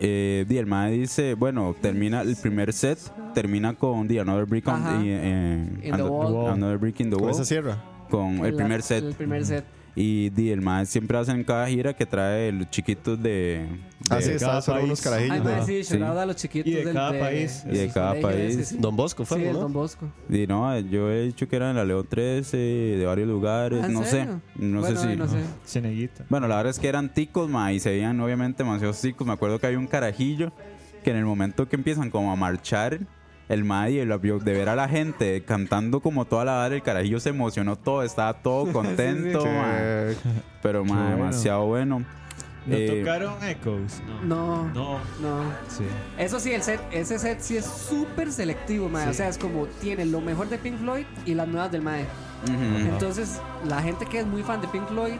eh, di, el mae dice, bueno, termina el primer set, termina con The Another Brick on Ajá. the, eh, In the Ano- Wall. Another Brick in the Con Wall, esa sierra. con el La- primer set. El primer set. Y di, el mae siempre hace en cada gira que trae los chiquitos de, Ah, de- sí, estaba cada solo país. unos carajillos. Ay, mae, ¿no? sí, Sí. a los chiquitos Y de del- cada país. Y de cada país. ese, sí. Don Bosco fue, Sí, ¿no? Don Bosco. di, no, yo he dicho que era en la León 13, de varios lugares, Ah, ¿en no serio? sé, no Bueno, sé si... no sé. Ceneguita. Bueno, la verdad es que eran ticos, ma, y se veían obviamente demasiados ticos. Me acuerdo que había un carajillo que en el momento que empiezan como a marchar, el ma y el vio de ver a la gente cantando como toda la hora, el carajillo se emocionó todo, estaba todo contento, Pero, ma, bueno. demasiado bueno. ¿No Eh, tocaron Echoes? No. No, No. no. Sí. Eso sí, el set, ese set sí es súper selectivo, mae. O sea, es como tiene lo mejor de Pink Floyd y las nuevas del mae. Ujú. Entonces, la gente que es muy fan de Pink Floyd,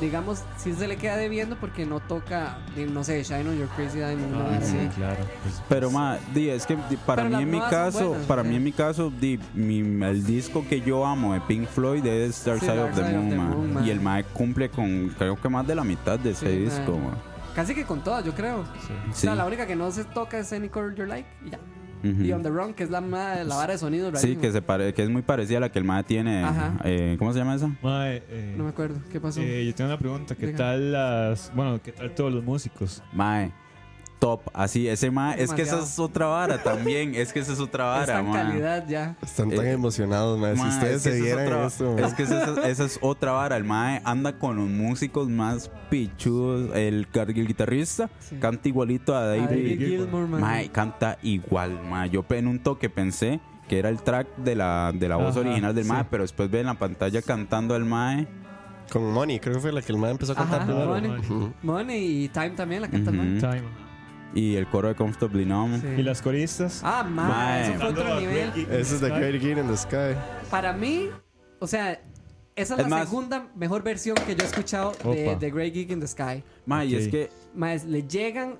digamos, sí se le queda debiendo porque no toca, di- no sé, Shine on Your Crazy Diamond. Ah, sí, así. claro. Pues, Pero ma, di, es que di, para mí en mi caso, buenas, para sí. mí en mi caso, di, mi- el disco que yo amo de Pink Floyd es Dark Sí, Side Dark of the Side of Moon, the ma. Moon, ma. y el mae cumple con creo que más de la mitad de ese disco, ma. Casi que con todas, yo creo. O Sí. sea, la única que no se toca es Any Color You Like y ya. Y On The Run, que es la, ma- la vara de sonido. Sí, rarísimo. que se pare, que es muy parecida a la que el mae tiene. Ajá. eh, ¿Cómo se llama esa? mae, eh, No me acuerdo. ¿Qué pasó? eh, yo tengo una pregunta. ¿Qué Diga. tal las. Bueno, ¿qué tal todos los músicos? Mae. Top, así, ese mae, es que esa es otra vara también, es que esa es otra vara, mae. calidad ya. Están tan Eh, emocionados, man. Si Ma, ustedes es que se esa es vieran otra- esto. Es que esa, esa es otra vara. El Mae anda con los músicos más pichudos. El, el guitarrista Sí. canta igualito a A David. David Gilmour, man. Mae, canta igual, Mae. Yo en un toque pensé que era el track de la, de la voz Ajá, original del sí. Mae, pero después ve en la pantalla cantando al Mae. Con Money, creo que fue la que el man empezó a cantar Ajá, primero. Money. Money y Time también la canta man. Time. Y el coro de Comfortably Numb. Sí. ¿Y las coristas? Ah, man, Mae. eso fue otro nivel. Ese es The Great Gig in the Sky. Para mí, o sea, esa es, Es la más- segunda mejor versión que yo he escuchado de. The Great Gig in the Sky. Mae, y es que Más le llegan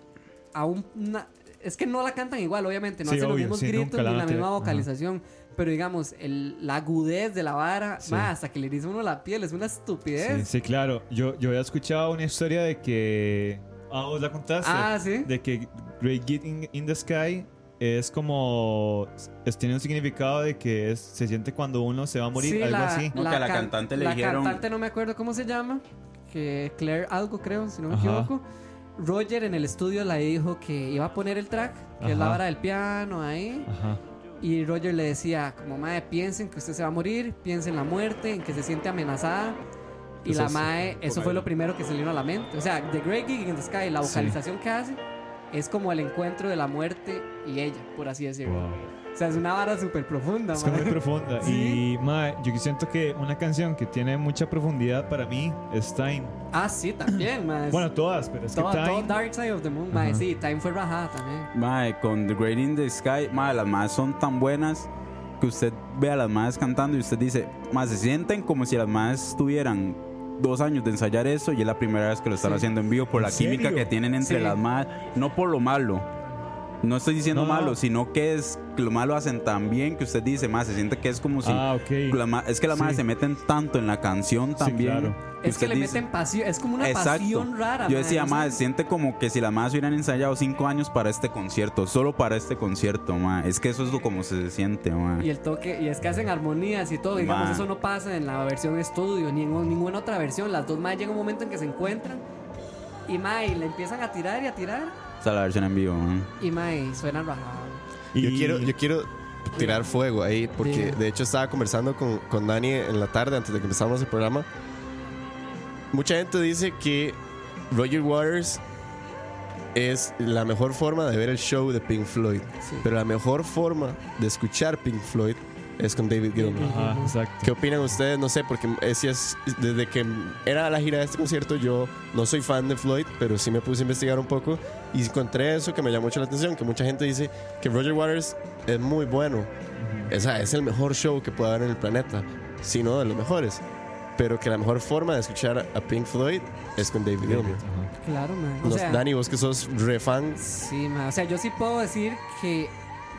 a un- una. Es que no la cantan igual, obviamente, no Sí, hacen los obvio, mismos sí, gritos la ni la a tener. misma Ajá. vocalización. Pero digamos, el, la agudez de la vara, Sí. más hasta que le dice uno la piel, es una estupidez. Sí, sí, claro. Yo, yo había escuchado una historia de que. Ah, vos la contaste. Ah, sí. De que Great Git in, in the Sky es como. Es, tiene un significado de que es, se siente cuando uno se va a morir, Sí, algo la, así. No, que a la can- cantante le la dijeron- cantante no me acuerdo cómo se llama. Que Claire algo, creo, si no me Ajá. equivoco. Roger en el estudio le dijo que iba a poner el track, que es la Ajá. vara del piano ahí. Ajá. Y Roger le decía, como mae, piensen que usted se va a morir, piensen en la muerte, en que se siente amenazada. Y Eso la es- mae, eso fue lo primero que se le vino a la mente. O sea, The Great Gig in the Sky, la Sí. vocalización que hace, es como el encuentro de la muerte y ella, por así decirlo. Wow. O sea, es una vara súper profunda, Es que mae. muy profunda. Sí. Y, mae, yo siento que una canción que tiene mucha profundidad para mí es Time. Ah, sí, también, mae. Bueno, todas, pero es que todo, todo Time. Dark Side of the Moon, mae. Ajá. Sí, Time fue rajada también. Mae, con The Great in the Sky, mae, las más son tan buenas que usted ve a las más cantando y usted dice, más se sienten como si las más tuvieran dos años de ensayar eso y es la primera vez que lo están Sí. haciendo en vivo por ¿En la química serio? que tienen entre Sí. las más, no por lo malo. No estoy diciendo No, no. malo, sino que es que lo malo hacen tan bien que usted dice, más se siente que es como si Ah, ok. la ma- es que las Sí. se meten tanto en la canción Sí, también. claro. Es que le dice- meten pasión, es como una Exacto. pasión rara. Yo decía, sé. más siente como que si las más hubieran ensayado cinco años para este concierto, solo para este concierto, ma. Es que eso es lo como se siente, ma. Y el toque, y es que hacen armonías y todo, digamos, Ma. eso no pasa en la versión estudio, ni en ninguna otra versión. Las dos más llega un momento en que se encuentran y mae, le empiezan a tirar y a tirar La versión en vivo, y mae, suenan rajados. Yo Y- quiero, yo quiero tirar fuego ahí, porque Diga. de hecho estaba conversando con, con Dani en la tarde antes de que empezáramos el programa. Mucha gente dice que Roger Waters es la mejor forma de ver el show de Pink Floyd, Sí. pero la mejor forma de escuchar Pink Floyd es con David Gilmour. Ajá, exacto. ¿Qué opinan ustedes? No sé, porque ese es, desde que era la gira de este concierto, yo no soy fan de Floyd, pero sí me puse a investigar un poco y encontré eso que me llamó mucho la atención, que mucha gente dice que Roger Waters es muy bueno. O sea, es el mejor show que puede haber en el planeta, si no de los mejores. Pero que la mejor forma de escuchar a Pink Floyd es con David Gilmour. Claro, mae. O sea, Dani, vos que sos re fan, Sí, ma. o sea, yo sí puedo decir que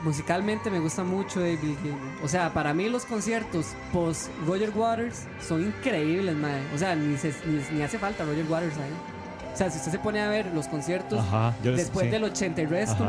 musicalmente me gusta mucho David Gilmour. O sea, para mí los conciertos post Roger Waters son increíbles, ma. O sea, ni, se- ni, ni hace falta Roger Waters ahí. O sea, si usted se pone a ver los conciertos Ajá. Yo les- después sí. del 80 y resto,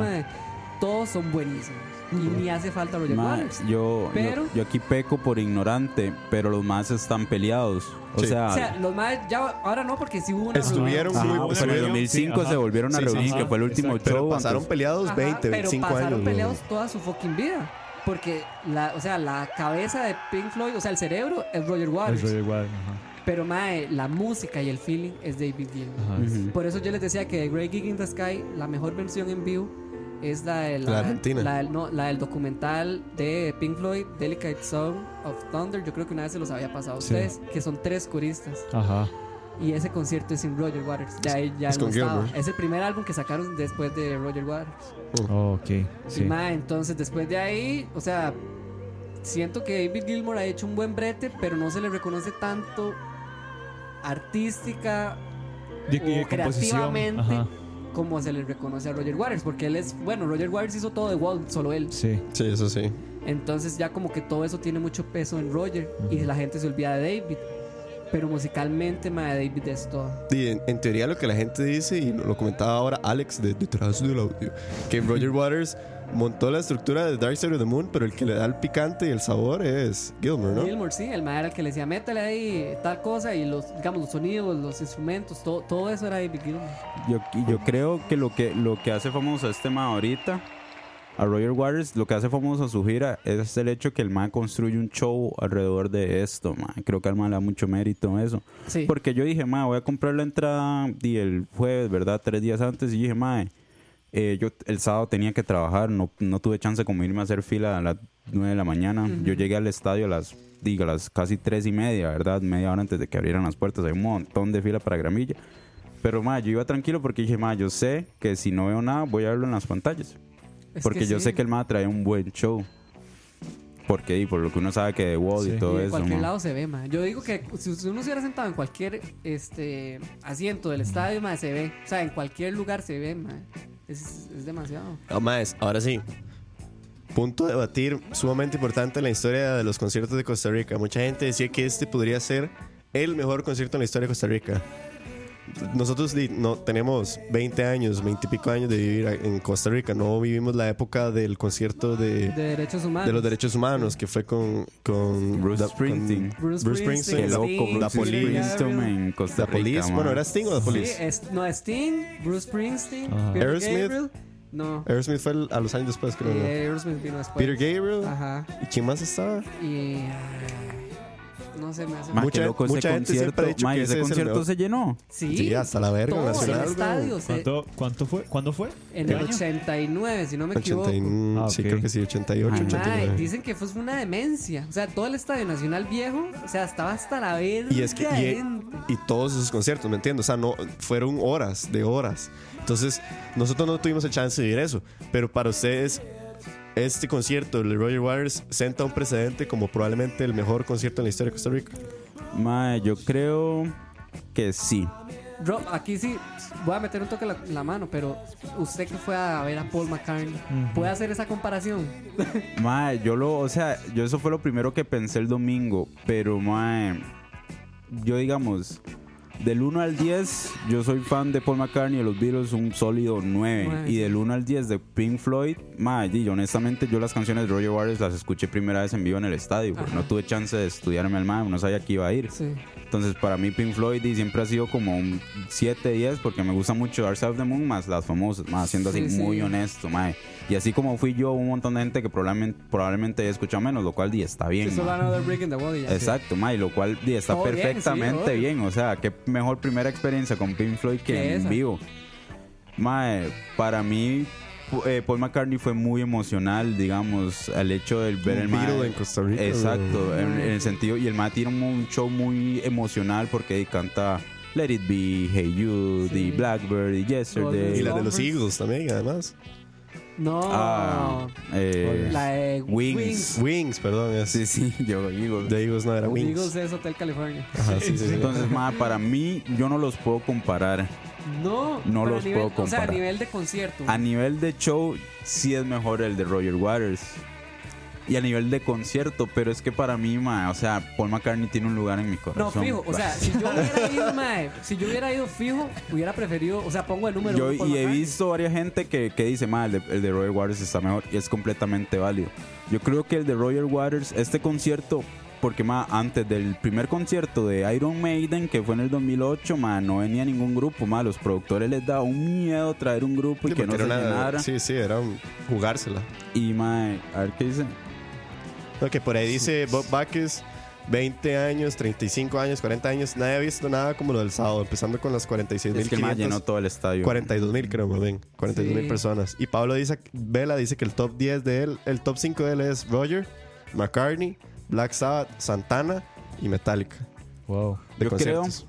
todos son buenísimos. Y ni hace falta Roger Waters. yo, Pero- yo, yo aquí peco por ignorante, pero los más están peleados. O Sí. sea, O sea, los más ya ahora no porque si hubo una Estuvieron reunión. muy- ajá, pero en el reunión, 2005 sí, se volvieron a Sí, sí, reunir, sí. que fue el último Exacto. pero show. pasaron antes- peleados Ajá, 20, pero 25 pasaron años. peleados toda su fucking vida. Porque la, o sea, la cabeza de Pink Floyd, o sea, el cerebro es Roger Waters. Es Roger Waters, ajá. Pero mae, la música y el feeling es David Gilmour. Por eso yo les decía que de Great Gig in the Sky, la mejor versión en vivo es la de la, La argentina. La del, no, la del documental de Pink Floyd, Delicate Song of Thunder. Yo creo que una vez se los había pasado a Sí. ustedes, que son tres coristas. Ajá. Y ese concierto es sin Roger Waters. Ya, ya Es no con. Es el primer álbum que sacaron después de Roger Waters. Oh, ok. Y Sí. mae, entonces después de ahí, o sea, siento que David Gilmour ha hecho un buen brete, pero no se le reconoce tanto artística De- o de creativamente ajá. Como se le reconoce a Roger Waters, porque él es, bueno, Roger Waters hizo todo de Wall, solo él. Sí. Sí, eso sí. Entonces ya como que todo eso tiene mucho peso en Roger y la gente se olvida de David. Pero musicalmente, ma, David es todo. Y en, en teoría lo que la gente dice, y lo comentaba ahora Alex de detrás del audio, que Roger Waters montó la estructura de Dark Side of the Moon, pero el que le da el picante y el sabor es Gilmour, ¿no? Gilmour, sí, el ma era el que le decía, métale ahí tal cosa y los, digamos, los sonidos, los instrumentos, todo, todo eso era David Gilmour. Yo, yo creo que lo que lo que hace famoso a este ma ahorita, a Roger Waters, lo que hace famoso a su gira es el hecho que el ma construye un show alrededor de esto, ma. Creo que al ma le da mucho mérito eso. Sí. Porque yo dije, ma, voy a comprar la entrada y el jueves, ¿verdad? Tres días antes. Y dije, ma, eh, yo el sábado tenía que trabajar, no, no tuve chance como irme a hacer fila a las nueve de la mañana. Yo llegué al estadio a las, digo, a las casi tres y media, ¿verdad? Media hora antes de que abrieran las puertas. Hay un montón de fila para Gramilla. Pero, ma, yo iba tranquilo porque dije, ma, yo sé que si no veo nada, voy a verlo en las pantallas. Es porque yo sí. sé que el ma trae un buen show. Porque, y por lo que uno sabe que de Wall Sí. y Y todo de eso, cualquier ma. lado se ve, ma. Yo digo que si si uno se hubiera sentado en cualquier este asiento del estadio, ma, se ve. O sea, en cualquier lugar se ve, ma. Es, es demasiado. Ah, maes, ahora sí. Punto de debatir sumamente importante en la historia de los conciertos de Costa Rica. Mucha gente decía que este podría ser el mejor concierto en la historia de Costa Rica. Nosotros no tenemos 20 años, 20 y pico años de vivir en Costa Rica. No vivimos la época del concierto de, De derechos humanos. de los derechos humanos, que fue con, con Bruce da- con Springsteen. Bruce Bruce Springsteen, la Bruce Police. Springsteen en Costa la Rica. Police. Bueno, era Sting o la Sí, Police. es, no, Sting, Bruce Springsteen, Ajá. Peter Aerosmith. Gabriel. No. Aerosmith fue el- a los años después, creo. Y ¿no? Aerosmith vino después. Peter Gabriel. Ajá. ¿Y quién más estaba? Y. ay, no sé, me hace. Ma, Mucha- qué loco ese mucha gente siempre concierto. ha dicho Ma, que ese ese concierto se llenó. Sí. Sí, hasta la verga, Todo nacional, el estadio. se- ¿Cuánto, ¿Cuánto fue? ¿Cuándo fue? en ¿Qué el año? 89, si no me equivoco. 80 y- Ah, Sí, creo que sí, 88, Ay, Mae, 89. dicen que fue una demencia. O sea, todo el estadio nacional viejo, o sea, estaba hasta la verga. Y es que y, gente. y todos esos conciertos, ¿me entiendes? O sea, no fueron horas de horas. Entonces, nosotros no tuvimos el chance de vivir eso, pero para ustedes este concierto de Roger Waters senta un precedente como probablemente el mejor concierto en la historia de Costa Rica. Ma, yo creo que sí. Rob, aquí sí voy a meter un toque la, la mano, pero usted que fue a ver a Paul McCartney, ¿puede hacer esa comparación? Ma, yo lo, o sea, yo eso fue lo primero que pensé el domingo, pero ma, yo digamos, del 1 al 10, yo soy fan de Paul McCartney y los Beatles, un sólido 9. Nueve, Y del 1 al 10 de Pink Floyd, ma, y honestamente yo las canciones de Roger Waters las escuché primera vez en vivo en el estadio, porque no tuve chance de estudiarme al ma, no sabía que iba a ir. Sí. Entonces, para mí, Pink Floyd y siempre ha sido como un 7, 10, porque me gusta mucho Dark Side of the Moon más las famosas, más siendo así Sí, muy sí. honesto, mae. Y así como fui yo, un montón de gente que probablemente, probablemente haya escuchado menos, lo cual di, está bien. Y. Exacto, mae, lo cual di, está bien, perfectamente obvio. bien, O sea, qué mejor primera experiencia con Pink Floyd que en esa. vivo. Mae, para mí, eh, Paul McCartney fue muy emocional, digamos, al hecho de ver el mae- en Costa Rica. Exacto, en, en el sentido, y el mae tiene un, un show muy emocional porque canta Let It Be, Hey Jude, Sí. y Blackbird, y Yesterday. Y la de los. Eagles también, además. No. Ah, eh, la de Wings. Wings. Wings, perdón. Es, Sí, sí, yo digo. De Eagles no era Wings. Eagles es Hotel California. Ajá, sí, sí, sí. Entonces, mae, para mí, yo no los puedo comparar. No, No los nivel, puedo O sea, a comparar. nivel de concierto. A nivel de show, sí es mejor el de Roger Waters. Y a nivel de concierto, pero es que para mí, mae, o sea, Paul McCartney tiene un lugar en mi No, corazón. fijo, o sea, si yo hubiera ido, mae, si yo hubiera ido fijo, hubiera preferido, o sea, pongo el número Yo uno Paul y he visto varias gente que, que dice, "Ma, el de, el de Roger Waters está mejor y es completamente válido. Yo creo que el de Roger Waters, este concierto, porque ma, antes del primer concierto de Iron Maiden, que fue en el 2008, ma, no venía ningún grupo, ma, los productores les daba un miedo traer un grupo y Sí, que no se una- llenara. Sí, sí, era un- jugársela. Y ma, a ver qué dice. No, que por ahí dice Bob Backus, 20 años, 35 años, 40 años. Nadie ha visto nada como lo del sábado, empezando con las 46 Es que ma, llenó mil todo el estadio. 42 mil creo, más bien. 42 mil Sí. personas. Y Pablo dice, Vela dice que el top 10 de él, el top 5 de él es Roger, McCartney, Black Sabbath, Santana y Metallica. Wow. De Yo creo- conciertos.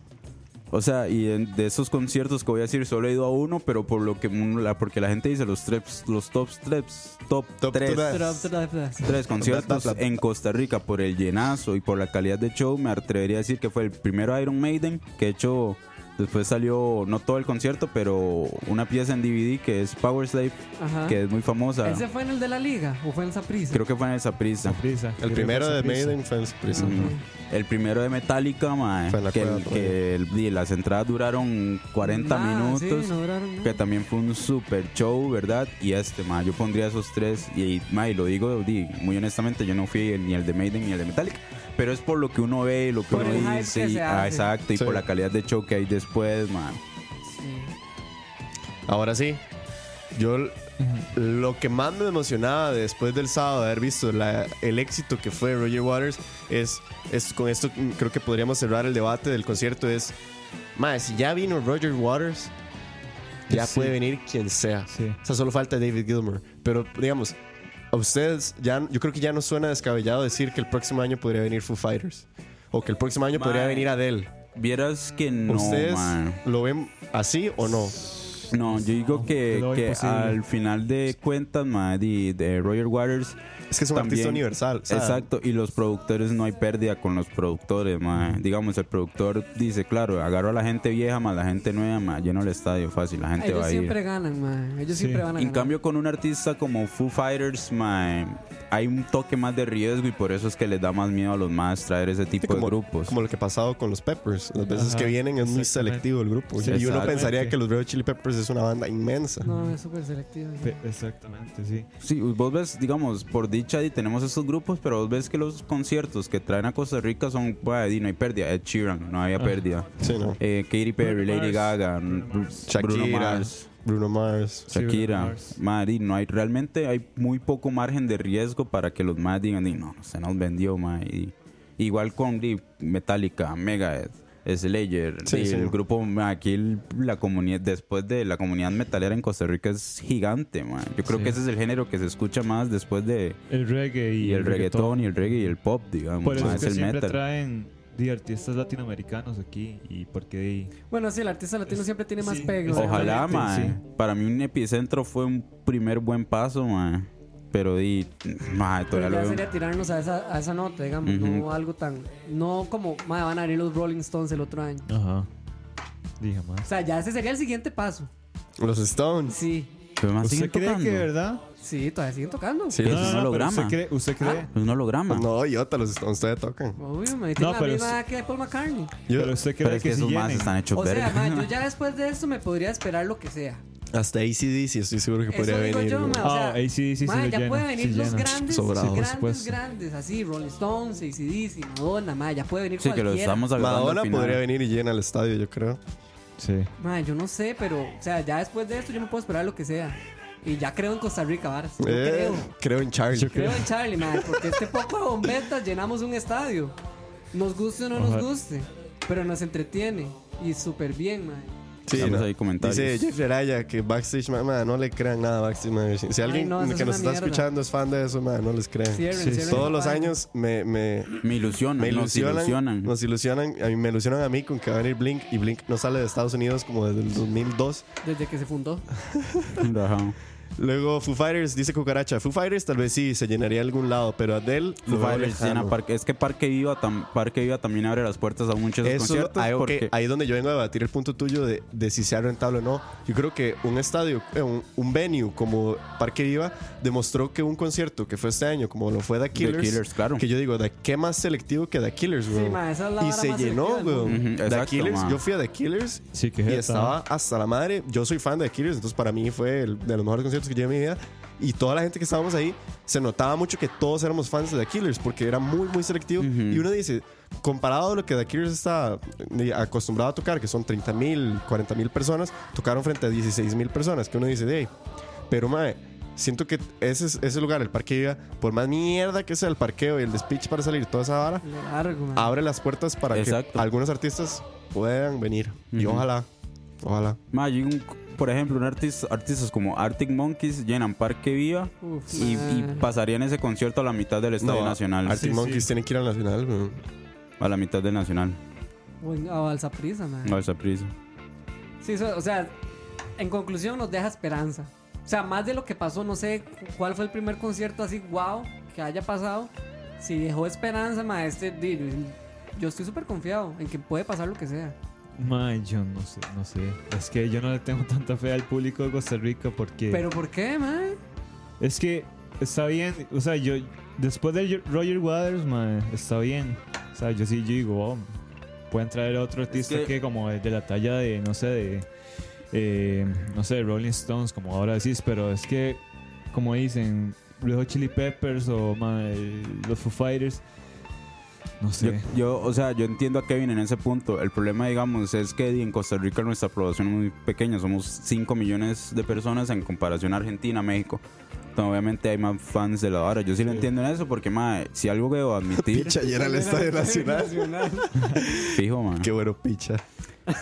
O sea, y en- de esos conciertos que voy a decir, solo he ido a uno, pero por lo que mm, la, porque la gente dice los tres, los top tres, top, Top tres, tres. tres conciertos en Costa Rica por el llenazo y por la calidad de show, me atrevería a decir que fue el primero Iron Maiden, que de hecho después salió no todo el concierto, pero una pieza en DVD que es Power Slave, Ajá. que es muy famosa. ¿Ese fue en el de la liga o fue en Saprissa? Creo que fue en esa prisa. Prisa. El primero de Maiden fue en Prisa. El primero de Metallica, mae, Fue en la que, cueva el- que el- las entradas duraron 40 Ah, minutos. sí, no duraron nada. que también fue un super show, ¿verdad? Y este, ma, yo pondría esos tres. Y, ma, y lo digo di, muy honestamente, yo no fui ni el de Maiden ni el de Metallica. Pero es por lo que uno ve, lo que Por uno el hype dice. que y- se ah, hace. exacto, y Sí. por la calidad de show que hay después, man. Sí. Ahora sí, yo l- lo que más me emocionaba después del sábado de haber visto la- el éxito que fue Roger Waters es, es con esto mm, creo que podríamos cerrar el debate del concierto es, más si ya vino Roger Waters, ya Sí. puede venir quien sea. Sí. O sea, solo falta David Gilmour. Pero digamos, a ustedes ya, yo creo que ya no suena descabellado decir que el próximo año podría venir Foo Fighters. O que el próximo año podría venir Adele. Vieras que no, ¿Ustedes man. lo ven así o no? No, yo digo que, que al final de cuentas, di- de Roger Waters Es que es un También- artista universal. sea, Exacto, y los productores no hay pérdida con los productores, ma. Digamos, el productor dice, claro, agarro a la gente vieja más la gente nueva, ma, lleno el estadio fácil, la gente Ellos va a ir. siempre ganan, man. Ellos Sí. siempre van a En ganar. cambio, con un artista como Foo Fighters, ma, hay un toque más de riesgo y por eso es que les da más miedo a los más traer ese tipo como, de grupos. como lo que ha pasado con los Peppers. Las veces Ajá, que vienen es muy selectivo el grupo. Sí, y uno pensaría que los Red Chili Peppers es una banda inmensa. No, es súper selectivo. sí. Exactamente, sí. Sí, vos ves, digamos, por dicha y tenemos estos grupos, pero vos ves que los conciertos que traen a Costa Rica son, bueno, di, no hay pérdida. Ed Sheeran, no había Ah. pérdida. Sí, ¿no? Eh, Katy Perry, Lady. Gaga, Bruno Shakira, Mars. Bruno Mars. Sí, Bruno Shakira, Mars. Mari, no hay realmente hay muy poco margen de riesgo para que los más digan, "Di, no, se nos vendió, ma", y igual con Metallica, Megadeth, Slayer, Sí, sí. el grupo, aquí el- la comunidad, después de la comunidad metalera en Costa Rica es gigante, ma. Yo creo Sí. que ese es el género que se escucha más después de El reggae y, y el reggaetón y el reggae y el pop, digamos, Por eso es es que el siempre metal. traen de artistas latinoamericanos aquí y porque di- Bueno, sí, el artista latino siempre tiene más Sí, exactamente. Ojalá, Exactamente, ma. Para mí un epicentro fue un primer buen paso, ma. Pero di, ma, Pero todavía ya lo veo. sería tirarnos a esa, a esa nota, digamos, no algo tan. No como, madre, van a venir los Rolling Stones el otro año. Ajá. Dije O más. sea, ya ese sería el siguiente paso. Los Stones. Sí, Pero más ¿Usted cree tocando. que verdad? Sí, todavía siguen tocando. Sí. Es No, un holograma. ¿Usted cree? ¿Usted cree? Es un holograma. No, idiota, los Stones todavía tocan. Obvio, me No, la pero misma edad que Paul McCartney. Yo, Pero usted cree Pero es que que, esos sí más llenen? están hechos O sea, verga. ma, yo ya después de esto me podría esperar lo que sea. hasta ACDC estoy seguro que Eso podría digo venir. yo, ma. O sea, Ah, AC/DC sí ma, lo ya llena, pueden venir sí los llena. grandes, Sobrado. grandes, supuesto. grandes, así, Rolling Stones, ACDC, Madonna, ma, ya puede venir Sí, que lo cualquiera. estamos agarrando Madonna al final. podría venir y llena el estadio, yo creo. Sí. Ma, yo no sé, pero, o sea, ya después de esto yo me puedo esperar lo que sea. Y ya creo en Costa Rica, varas. Yo Eh, creo. creo en Charlie. Yo Creo en Charlie, man, porque este poco de bombetas llenamos un estadio. Nos guste o no nos Ojalá. guste, pero nos entretiene y súper bien, man. Sí, no. ahí comentarios. Dice Jeffrey Araya que Backstage, man, no le crean nada a Backstage Magazine. Si alguien no, eso es que nos una está mierda. escuchando es fan de eso, man, no les crean. Cierren, Sí, cierren Todos los página. años me, me, Me ilusionan, me nos ilusionan, ilusionan. Nos ilusionan. A mí me ilusionan a mí con que va a venir Blink y Blink no sale de Estados Unidos como desde el 2002. Desde que se fundó. Ajá. Luego Foo Fighters, dice Cucaracha. Foo Fighters tal vez sí se llenaría algún lado, pero Adele Foo Fighters llena Parque- Es que Parque Viva, tam- Parque Viva también abre las puertas a muchos Eso, conciertos. ahí, porque ahí donde yo vengo a debatir el punto tuyo de, de si sea rentable o no. Yo creo que un estadio, eh, un, un venue como Parque Viva demostró que un concierto que fue este año, como lo fue The Killers, Killers, claro. que yo digo, ¿de qué más selectivo que The Killers, güey? ma, esa es la y se llenó, güey. The exacto, Killers, ma. yo fui a The Killers Sí, que y estaba hasta la madre. Yo soy fan de The Killers, entonces para mí fue el- de los mejores conciertos que llevé en mi vida. Y toda la gente que estábamos ahí, se notaba mucho que todos éramos fans de The Killers, porque era muy, muy selectivo. Ujú. Y uno dice, comparado a lo que The Killers está eh, acostumbrado a tocar, que son 30 mil, 40 mil personas, tocaron frente a 16 mil personas, que uno dice, de pero mae, siento que ese, ese lugar, el Parque Viva, por más mierda que sea el parqueo y el speech para salir, toda esa vara, Largo, abre las puertas para Exacto. que algunos artistas puedan venir. Y Ujú. ojalá, ojalá. Ma, y un- por ejemplo, un artista, artistas como Arctic Monkeys llenan Parque Viva Uf, y, y man. pasarían ese concierto a la mitad del Estadio No, Nacional. Arctic Sí, Monkeys sí. tienen que ir al Nacional, güey. A la mitad del Nacional. O, o al Saprissa, mae. No, esa prisa. Sí, o sea, en conclusión nos deja esperanza. O sea, más de lo que pasó, no sé cu- cuál fue el primer concierto así, wow, que haya pasado. Si dejó esperanza, ma, di- yo estoy súper confiado en que puede pasar lo que sea. Mae, yo no sé, no sé. Es que yo no le tengo tanta fe al público de Costa Rica porque Pero ¿por qué, ma? es que está bien, o sea, yo después de Roger Waters, mae, está bien. O sea, yo sí yo digo, oh, pueden traer otro artista que- que... como de, de la talla de no sé, de eh, no sé, Rolling Stones, como ahora decís, pero es que como dicen Hot Chili Peppers o mae, los Foo Fighters no sé. yo, o sea, yo entiendo a Kevin en ese punto. El problema, digamos, es que en Costa Rica nuestra población es muy pequeña. Somos 5 millones de personas en comparación a Argentina, México. Entonces, obviamente hay más fans de la hora. Yo sí lo entiendo en eso porque, mae, si algo que debo admitir, Picha, y era el Estadio Nacional. fijo, mae. Qué bueno, picha.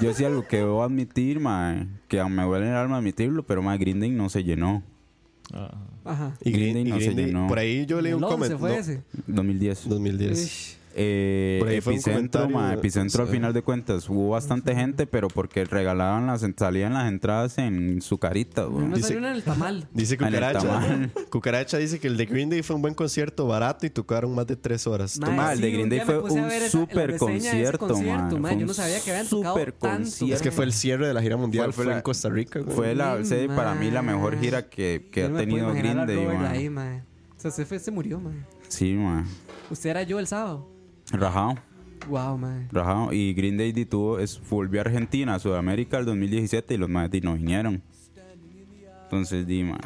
Yo sí algo que debo admitir, mae, que me duele el alma admitirlo, pero, Green Day no se llenó. Ajá. Ajá. Y y no se llenó. por ahí yo leí un ¿El 11 comentario. fue ese? 2010. 2010. Ish. Eh, Epicentro, ma, Epicentro al final de cuentas hubo bastante gente, pero porque regalaban las salían las entradas en su carita, güey. Uno Dice- en el tamal. Dice Cucaracha. tamal. Cucaracha dice que el de Green Day fue un buen concierto barato y tocaron más de tres horas. Mae, Ma, el de Green Day fue un super concierto, concierto, ma. ma. Yo no sabía que habían tocado concierto. Es que fue el cierre de la gira mundial, Fue- fue, fue la- en Costa Rica. güey. Fue la, Sí, para mí la ma. mejor gira que, que ha no tenido Green Day, ma. ahí, ma. O sea, se, fue, se murió, ma. Sí, ma. Usted era yo el sábado. Rajado, Wow, ma. rajado. Y Green Day tuvo, es, volvió a Argentina, a Sudamérica el 2017 y los más no vinieron. Entonces, di, ma.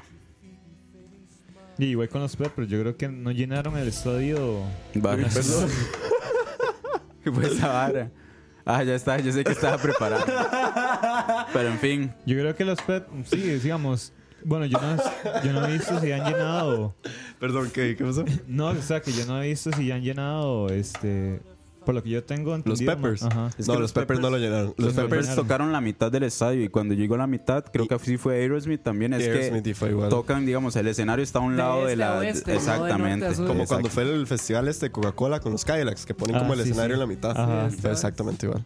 Y igual con los Peppers, yo creo que no llenaron el estadio. Vale. ¿Qué fue esa vara? Ah, ya está, yo sé que estaba preparado. Pero en fin, Yo creo que los Peppers, sí, digamos. Bueno, yo no, yo no he visto si han llenado. Perdón, ¿qué, ¿qué pasó? No, o sea, que yo no he visto si han llenado este. Por lo que yo tengo Los entendido. Peppers. ma- Ajá. Es no, que los los Peppers, no Peppers- lo llenaron. Los los Peppers, Peppers tocaron la mitad del estadio y cuando llegó a la mitad, creo que sí fue Aerosmith también. Es Aerosmith y que fue igual. tocan, digamos, el escenario está a un De lado de este a la. oeste, de exactamente. sur. Como Exacto. cuando fue el festival este de Coca-Cola con los Cadillacs, que ponen Ah, como el sí, escenario sí. en la mitad. Ajá. Fue exactamente igual.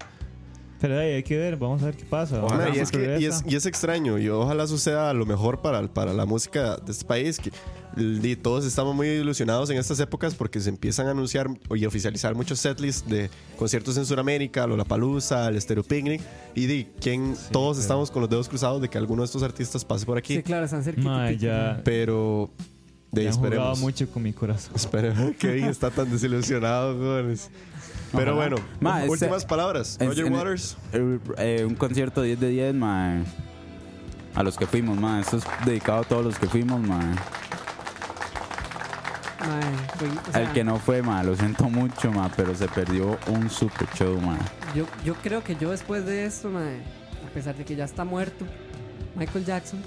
Pero ahí hay que ver, vamos a ver qué pasa. Ojalá, Ojalá y, es que- y, es, y es extraño, y ojalá suceda lo mejor para, para la música de este país. Que, y todos estamos muy ilusionados en estas épocas porque se empiezan a anunciar y oficializar muchos setlists de conciertos en Sudamérica, Lollapalooza, el Stereo Picnic. Y di, ¿quién, todos pero- estamos con los dedos cruzados de que alguno de estos artistas pase por aquí. Sí, claro, están cerquita. Ya, Pero de ya han jugado esperemos. mucho con mi corazón. Esperemos. Kevin está tan desilusionado, jóvenes. Pero Ojalá. bueno, Ma, este- últimas palabras. es- Roger en- Waters. Eh, eh, un concierto 10 de 10, ma. A los que fuimos, ma. Esto es dedicado a todos los que fuimos, ma. Ma, fue- o sea, El que no fue, ma, lo siento mucho, ma, pero se perdió un super show, ma. yo, yo creo que yo después de esto, ma, a pesar de que ya está muerto, Michael Jackson,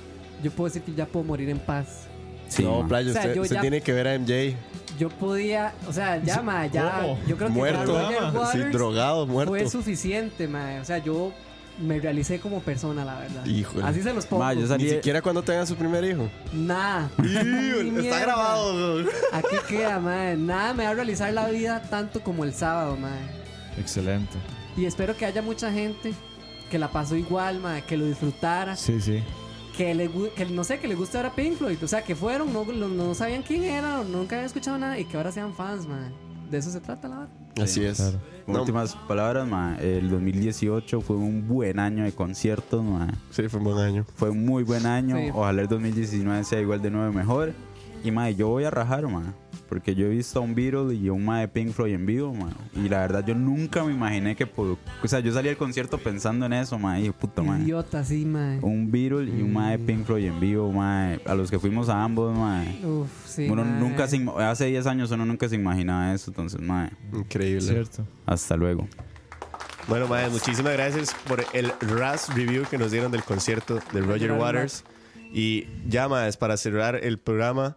yo puedo decir que ya puedo morir en paz. Sí, no, ma. Playa, O sea, usted, usted ya- tiene que ver a MJ Yo podía, o sea, ya, ma, ya, ¿Cómo? yo creo que muerto. Roger Sí, Sí, Waters drogado, muerto. fue suficiente, ma. O sea, yo me realicé como persona, la verdad. Híjole. Así se los pongo. Ma, yo salí- Ni siquiera cuando tenga su primer hijo. Nada. Está mierda. grabado. güey. Aquí queda, ma. Nada me va a realizar la vida tanto como el sábado, ma. Excelente. Y espero que haya mucha gente que la pasó igual, ma, que lo disfrutara, Sí, sí. Que le que no sé, que le guste ahora Pink Floyd, o sea, que fueron, no, no, no sabían quién era, o nunca habían escuchado nada y que ahora sean fans, ma. De eso se trata la verdad. Así es. claro. No, Últimas palabras, ma. El 2018 fue un buen año de conciertos, ma. sí, fue un buen año. Fue un muy buen año. Sí. Ojalá el 2019 sea igual de nuevo mejor. Y, ma, yo voy a rajar, ma. Porque yo he visto a un Beatle y a un ma de Pink Floyd en vivo, ma. Y la verdad, yo nunca me imaginé que... O sea, yo salí del concierto pensando en eso, ma. Y puta, ma. Idiota, sí, ma. Un Beatle y un ma de Pink Floyd en vivo, ma. A los que fuimos a ambos, ma. Uf, sí. Uno ma. nunca se... Hace 10 años uno nunca se imaginaba eso. Entonces, ma. Increíble. Cierto. Hasta luego. Bueno, madre, muchísimas gracias por el RAS review que nos dieron del concierto de Roger Waters. Y ya, más para cerrar el programa,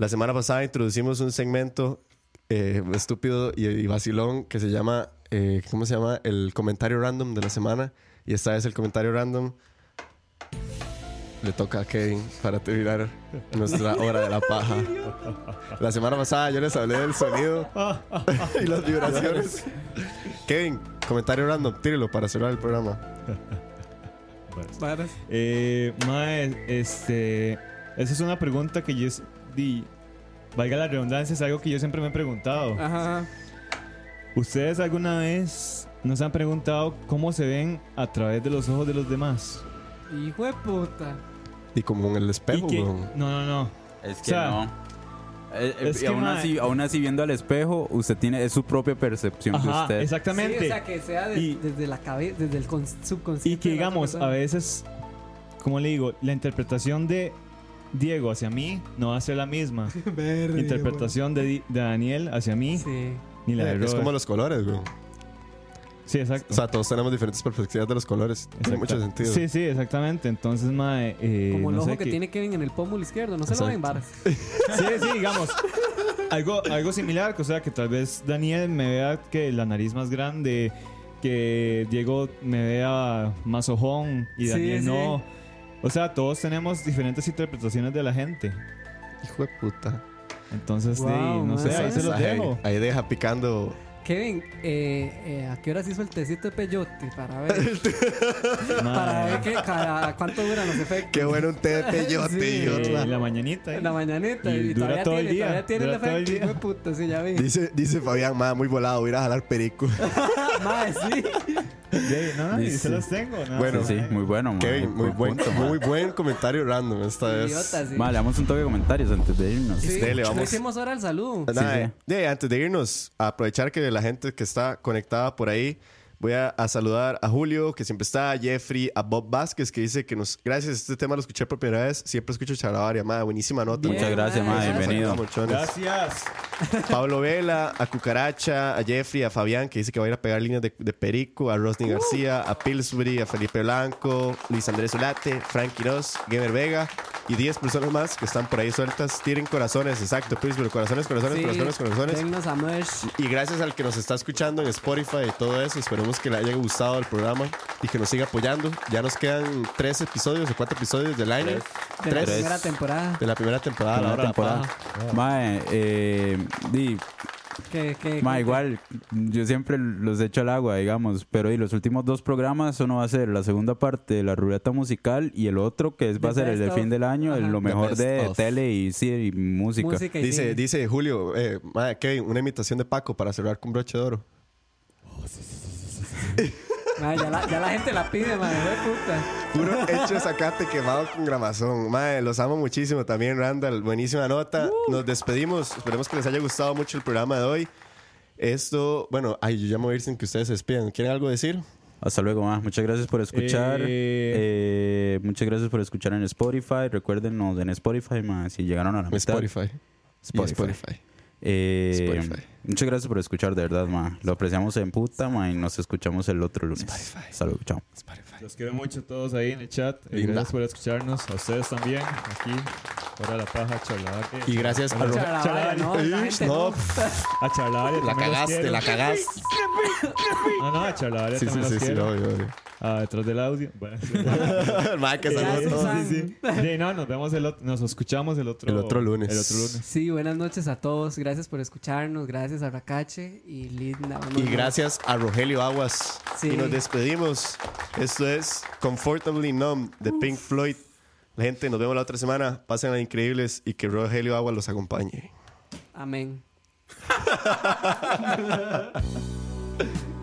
la semana pasada introducimos un segmento eh, estúpido y, y vacilón que se llama, eh, ¿cómo se llama? El comentario random de la semana. Y esta vez el comentario random le toca a Kevin para terminar nuestra hora de la paja. La semana pasada yo les hablé del sonido y las vibraciones. Kevin, Comentario random, tírelo para cerrar el programa. Eh, mae, este. Esa es una pregunta que yo. Di, valga la redundancia, es algo que yo siempre me he preguntado. Ajá. ¿Ustedes alguna vez nos han preguntado cómo se ven a través de los ojos de los demás? Hijo de puta. Y como en el espejo, que- no, no, no. Es que O sea, no. Eh, eh, es y que, aún, así, aún así, viendo al espejo, usted tiene es su propia percepción de usted. exactamente. Sí, o sea, que sea de- Y- desde la cabeza, desde el con- subconsciente. Y que digamos, a veces, como le digo, la interpretación de Diego hacia mí no va a ser la misma. Verga, interpretación de, Di- de Daniel hacia mí, Sí. ni la de Eh, es Robert. como los colores, weón. Sí, exacto. O sea, todos tenemos diferentes perspectivas de los colores. Tiene mucho sentido. Sí, sí, exactamente. Entonces, mae, eh, Como el no ojo sé que qué- tiene Kevin en el pómulo izquierdo. No se lo ven, Exacto. varas. Sí, sí, digamos. Algo, algo similar, o sea, que tal vez Daniel me vea que la nariz más grande, que Diego me vea más ojón y Sí, Daniel sí. no. O sea, todos tenemos diferentes interpretaciones de la gente. Hijo de puta. Entonces, sí, Wow, no sé, ahí se los Ahí- dejo. Ahí deja picando. Kevin, eh, eh, ¿a qué horas hizo el tecito de peyote? Para ver. para ver qué, cada- cuánto duran los efectos. Qué bueno un té de peyote, Sí. eh, la mañanita. En la mañanita. Y Y, dura todavía todo el tiene, día, todavía tiene el dura todo el efecto. día. hijo de puta, sí, ya vi. Dice, dice Fabián, ma, muy volado, voy a ir a jalar perico. Mae, sí. Sí, no, y Sí, se los tengo. no, Bueno, Sí, muy bueno. Kevin, muy buen, punto, mae. muy buen comentario random esta vez. Idiota, sí. Damos un toque de comentarios antes de irnos. Sí, Dele, vamos. hicimos ahora el saludo. Nada, eh, antes de irnos, aprovechar que la gente que está conectada por ahí, voy a, a saludar a Julio, que siempre está, a Jeffrey, a Bob Vázquez, que dice que nos, gracias, este tema lo escuché por primera vez, siempre escucho Charabaria, madre, buenísima nota. Bien, Muchas gracias, gracias. Bienvenido. Gracias. Pablo Vela, a Cucaracha, a Jeffrey, a Fabián, que dice que va a ir a pegar líneas de, de Perico, a Rosny García, a Pillsbury, a Felipe Blanco, Luis Andrés Ulate, Frank Quiroz, Gamer Vega y 10 personas más que están por ahí sueltas. Tiren corazones, exacto, Pillsbury, corazones, corazones, Sí, corazones, corazones. a. Y gracias al que nos está escuchando en Spotify y todo eso, esperemos que le haya gustado el programa y que nos siga apoyando. Ya nos quedan tres episodios o cuatro episodios del año. De la Tres. primera temporada. De la primera temporada, la Primera la temporada. Mae, eh, Ma, igual, yo siempre los echo al agua, digamos, pero y los últimos dos programas, uno va a ser la segunda parte de la ruleta musical y el otro que es, va a ser el de best fin del año, el lo mejor de of. tele y, sí, y música. Música y Dice, cine. dice Julio, eh, Kevin, una imitación de Paco para cerrar con broche de oro. Ya, la, ya la gente la pide, madre, de puta. Puro hecho zacate quemado con gramazón. Madre, los amo muchísimo también, Randall. Buenísima nota. Nos despedimos. Esperemos que les haya gustado mucho el programa de hoy. Esto, bueno, ay, yo ya me voy a ir sin que ustedes se despidan. ¿Quieren algo decir? Hasta luego, ma. Muchas gracias por escuchar. Eh. Eh, muchas gracias por escuchar en Spotify. Recuérdenos en Spotify, ma, si llegaron a la mitad. Spotify. Y Spotify. Eh. Muchas gracias por escuchar, de verdad, ma. Lo apreciamos en puta, ma, y nos escuchamos el otro lunes. Spotify. Luego, chao. Spotify. Los quiero mucho a todos ahí en el chat. Eh, Linda. gracias por escucharnos. A ustedes también. Aquí, fuera la paja, charlar. Y gracias a Bueno, Ro- Charavaria, no, no. A charlar. La cagaste, la cagaste. No, no, a charlar. Sí, sí, también sí, los sí, quiero. obvio, obvio. Ah, detrás del audio. Bueno, sí. Madre, que saludos a Gracias, todos. Sam. sí, sí. Sí, no, nos vemos el otro, nos escuchamos el otro, El otro lunes. El otro lunes. Sí, buenas noches a todos. Gracias por escucharnos. Gracias a Racache y Linda. Y gracias a Rogelio Aguas. Sí. Y nos despedimos. Esto es Comfortably Numb de Pink Floyd. La gente, nos vemos la otra semana. Pasen increíbles y que Rogelio Aguas los acompañe. Amén.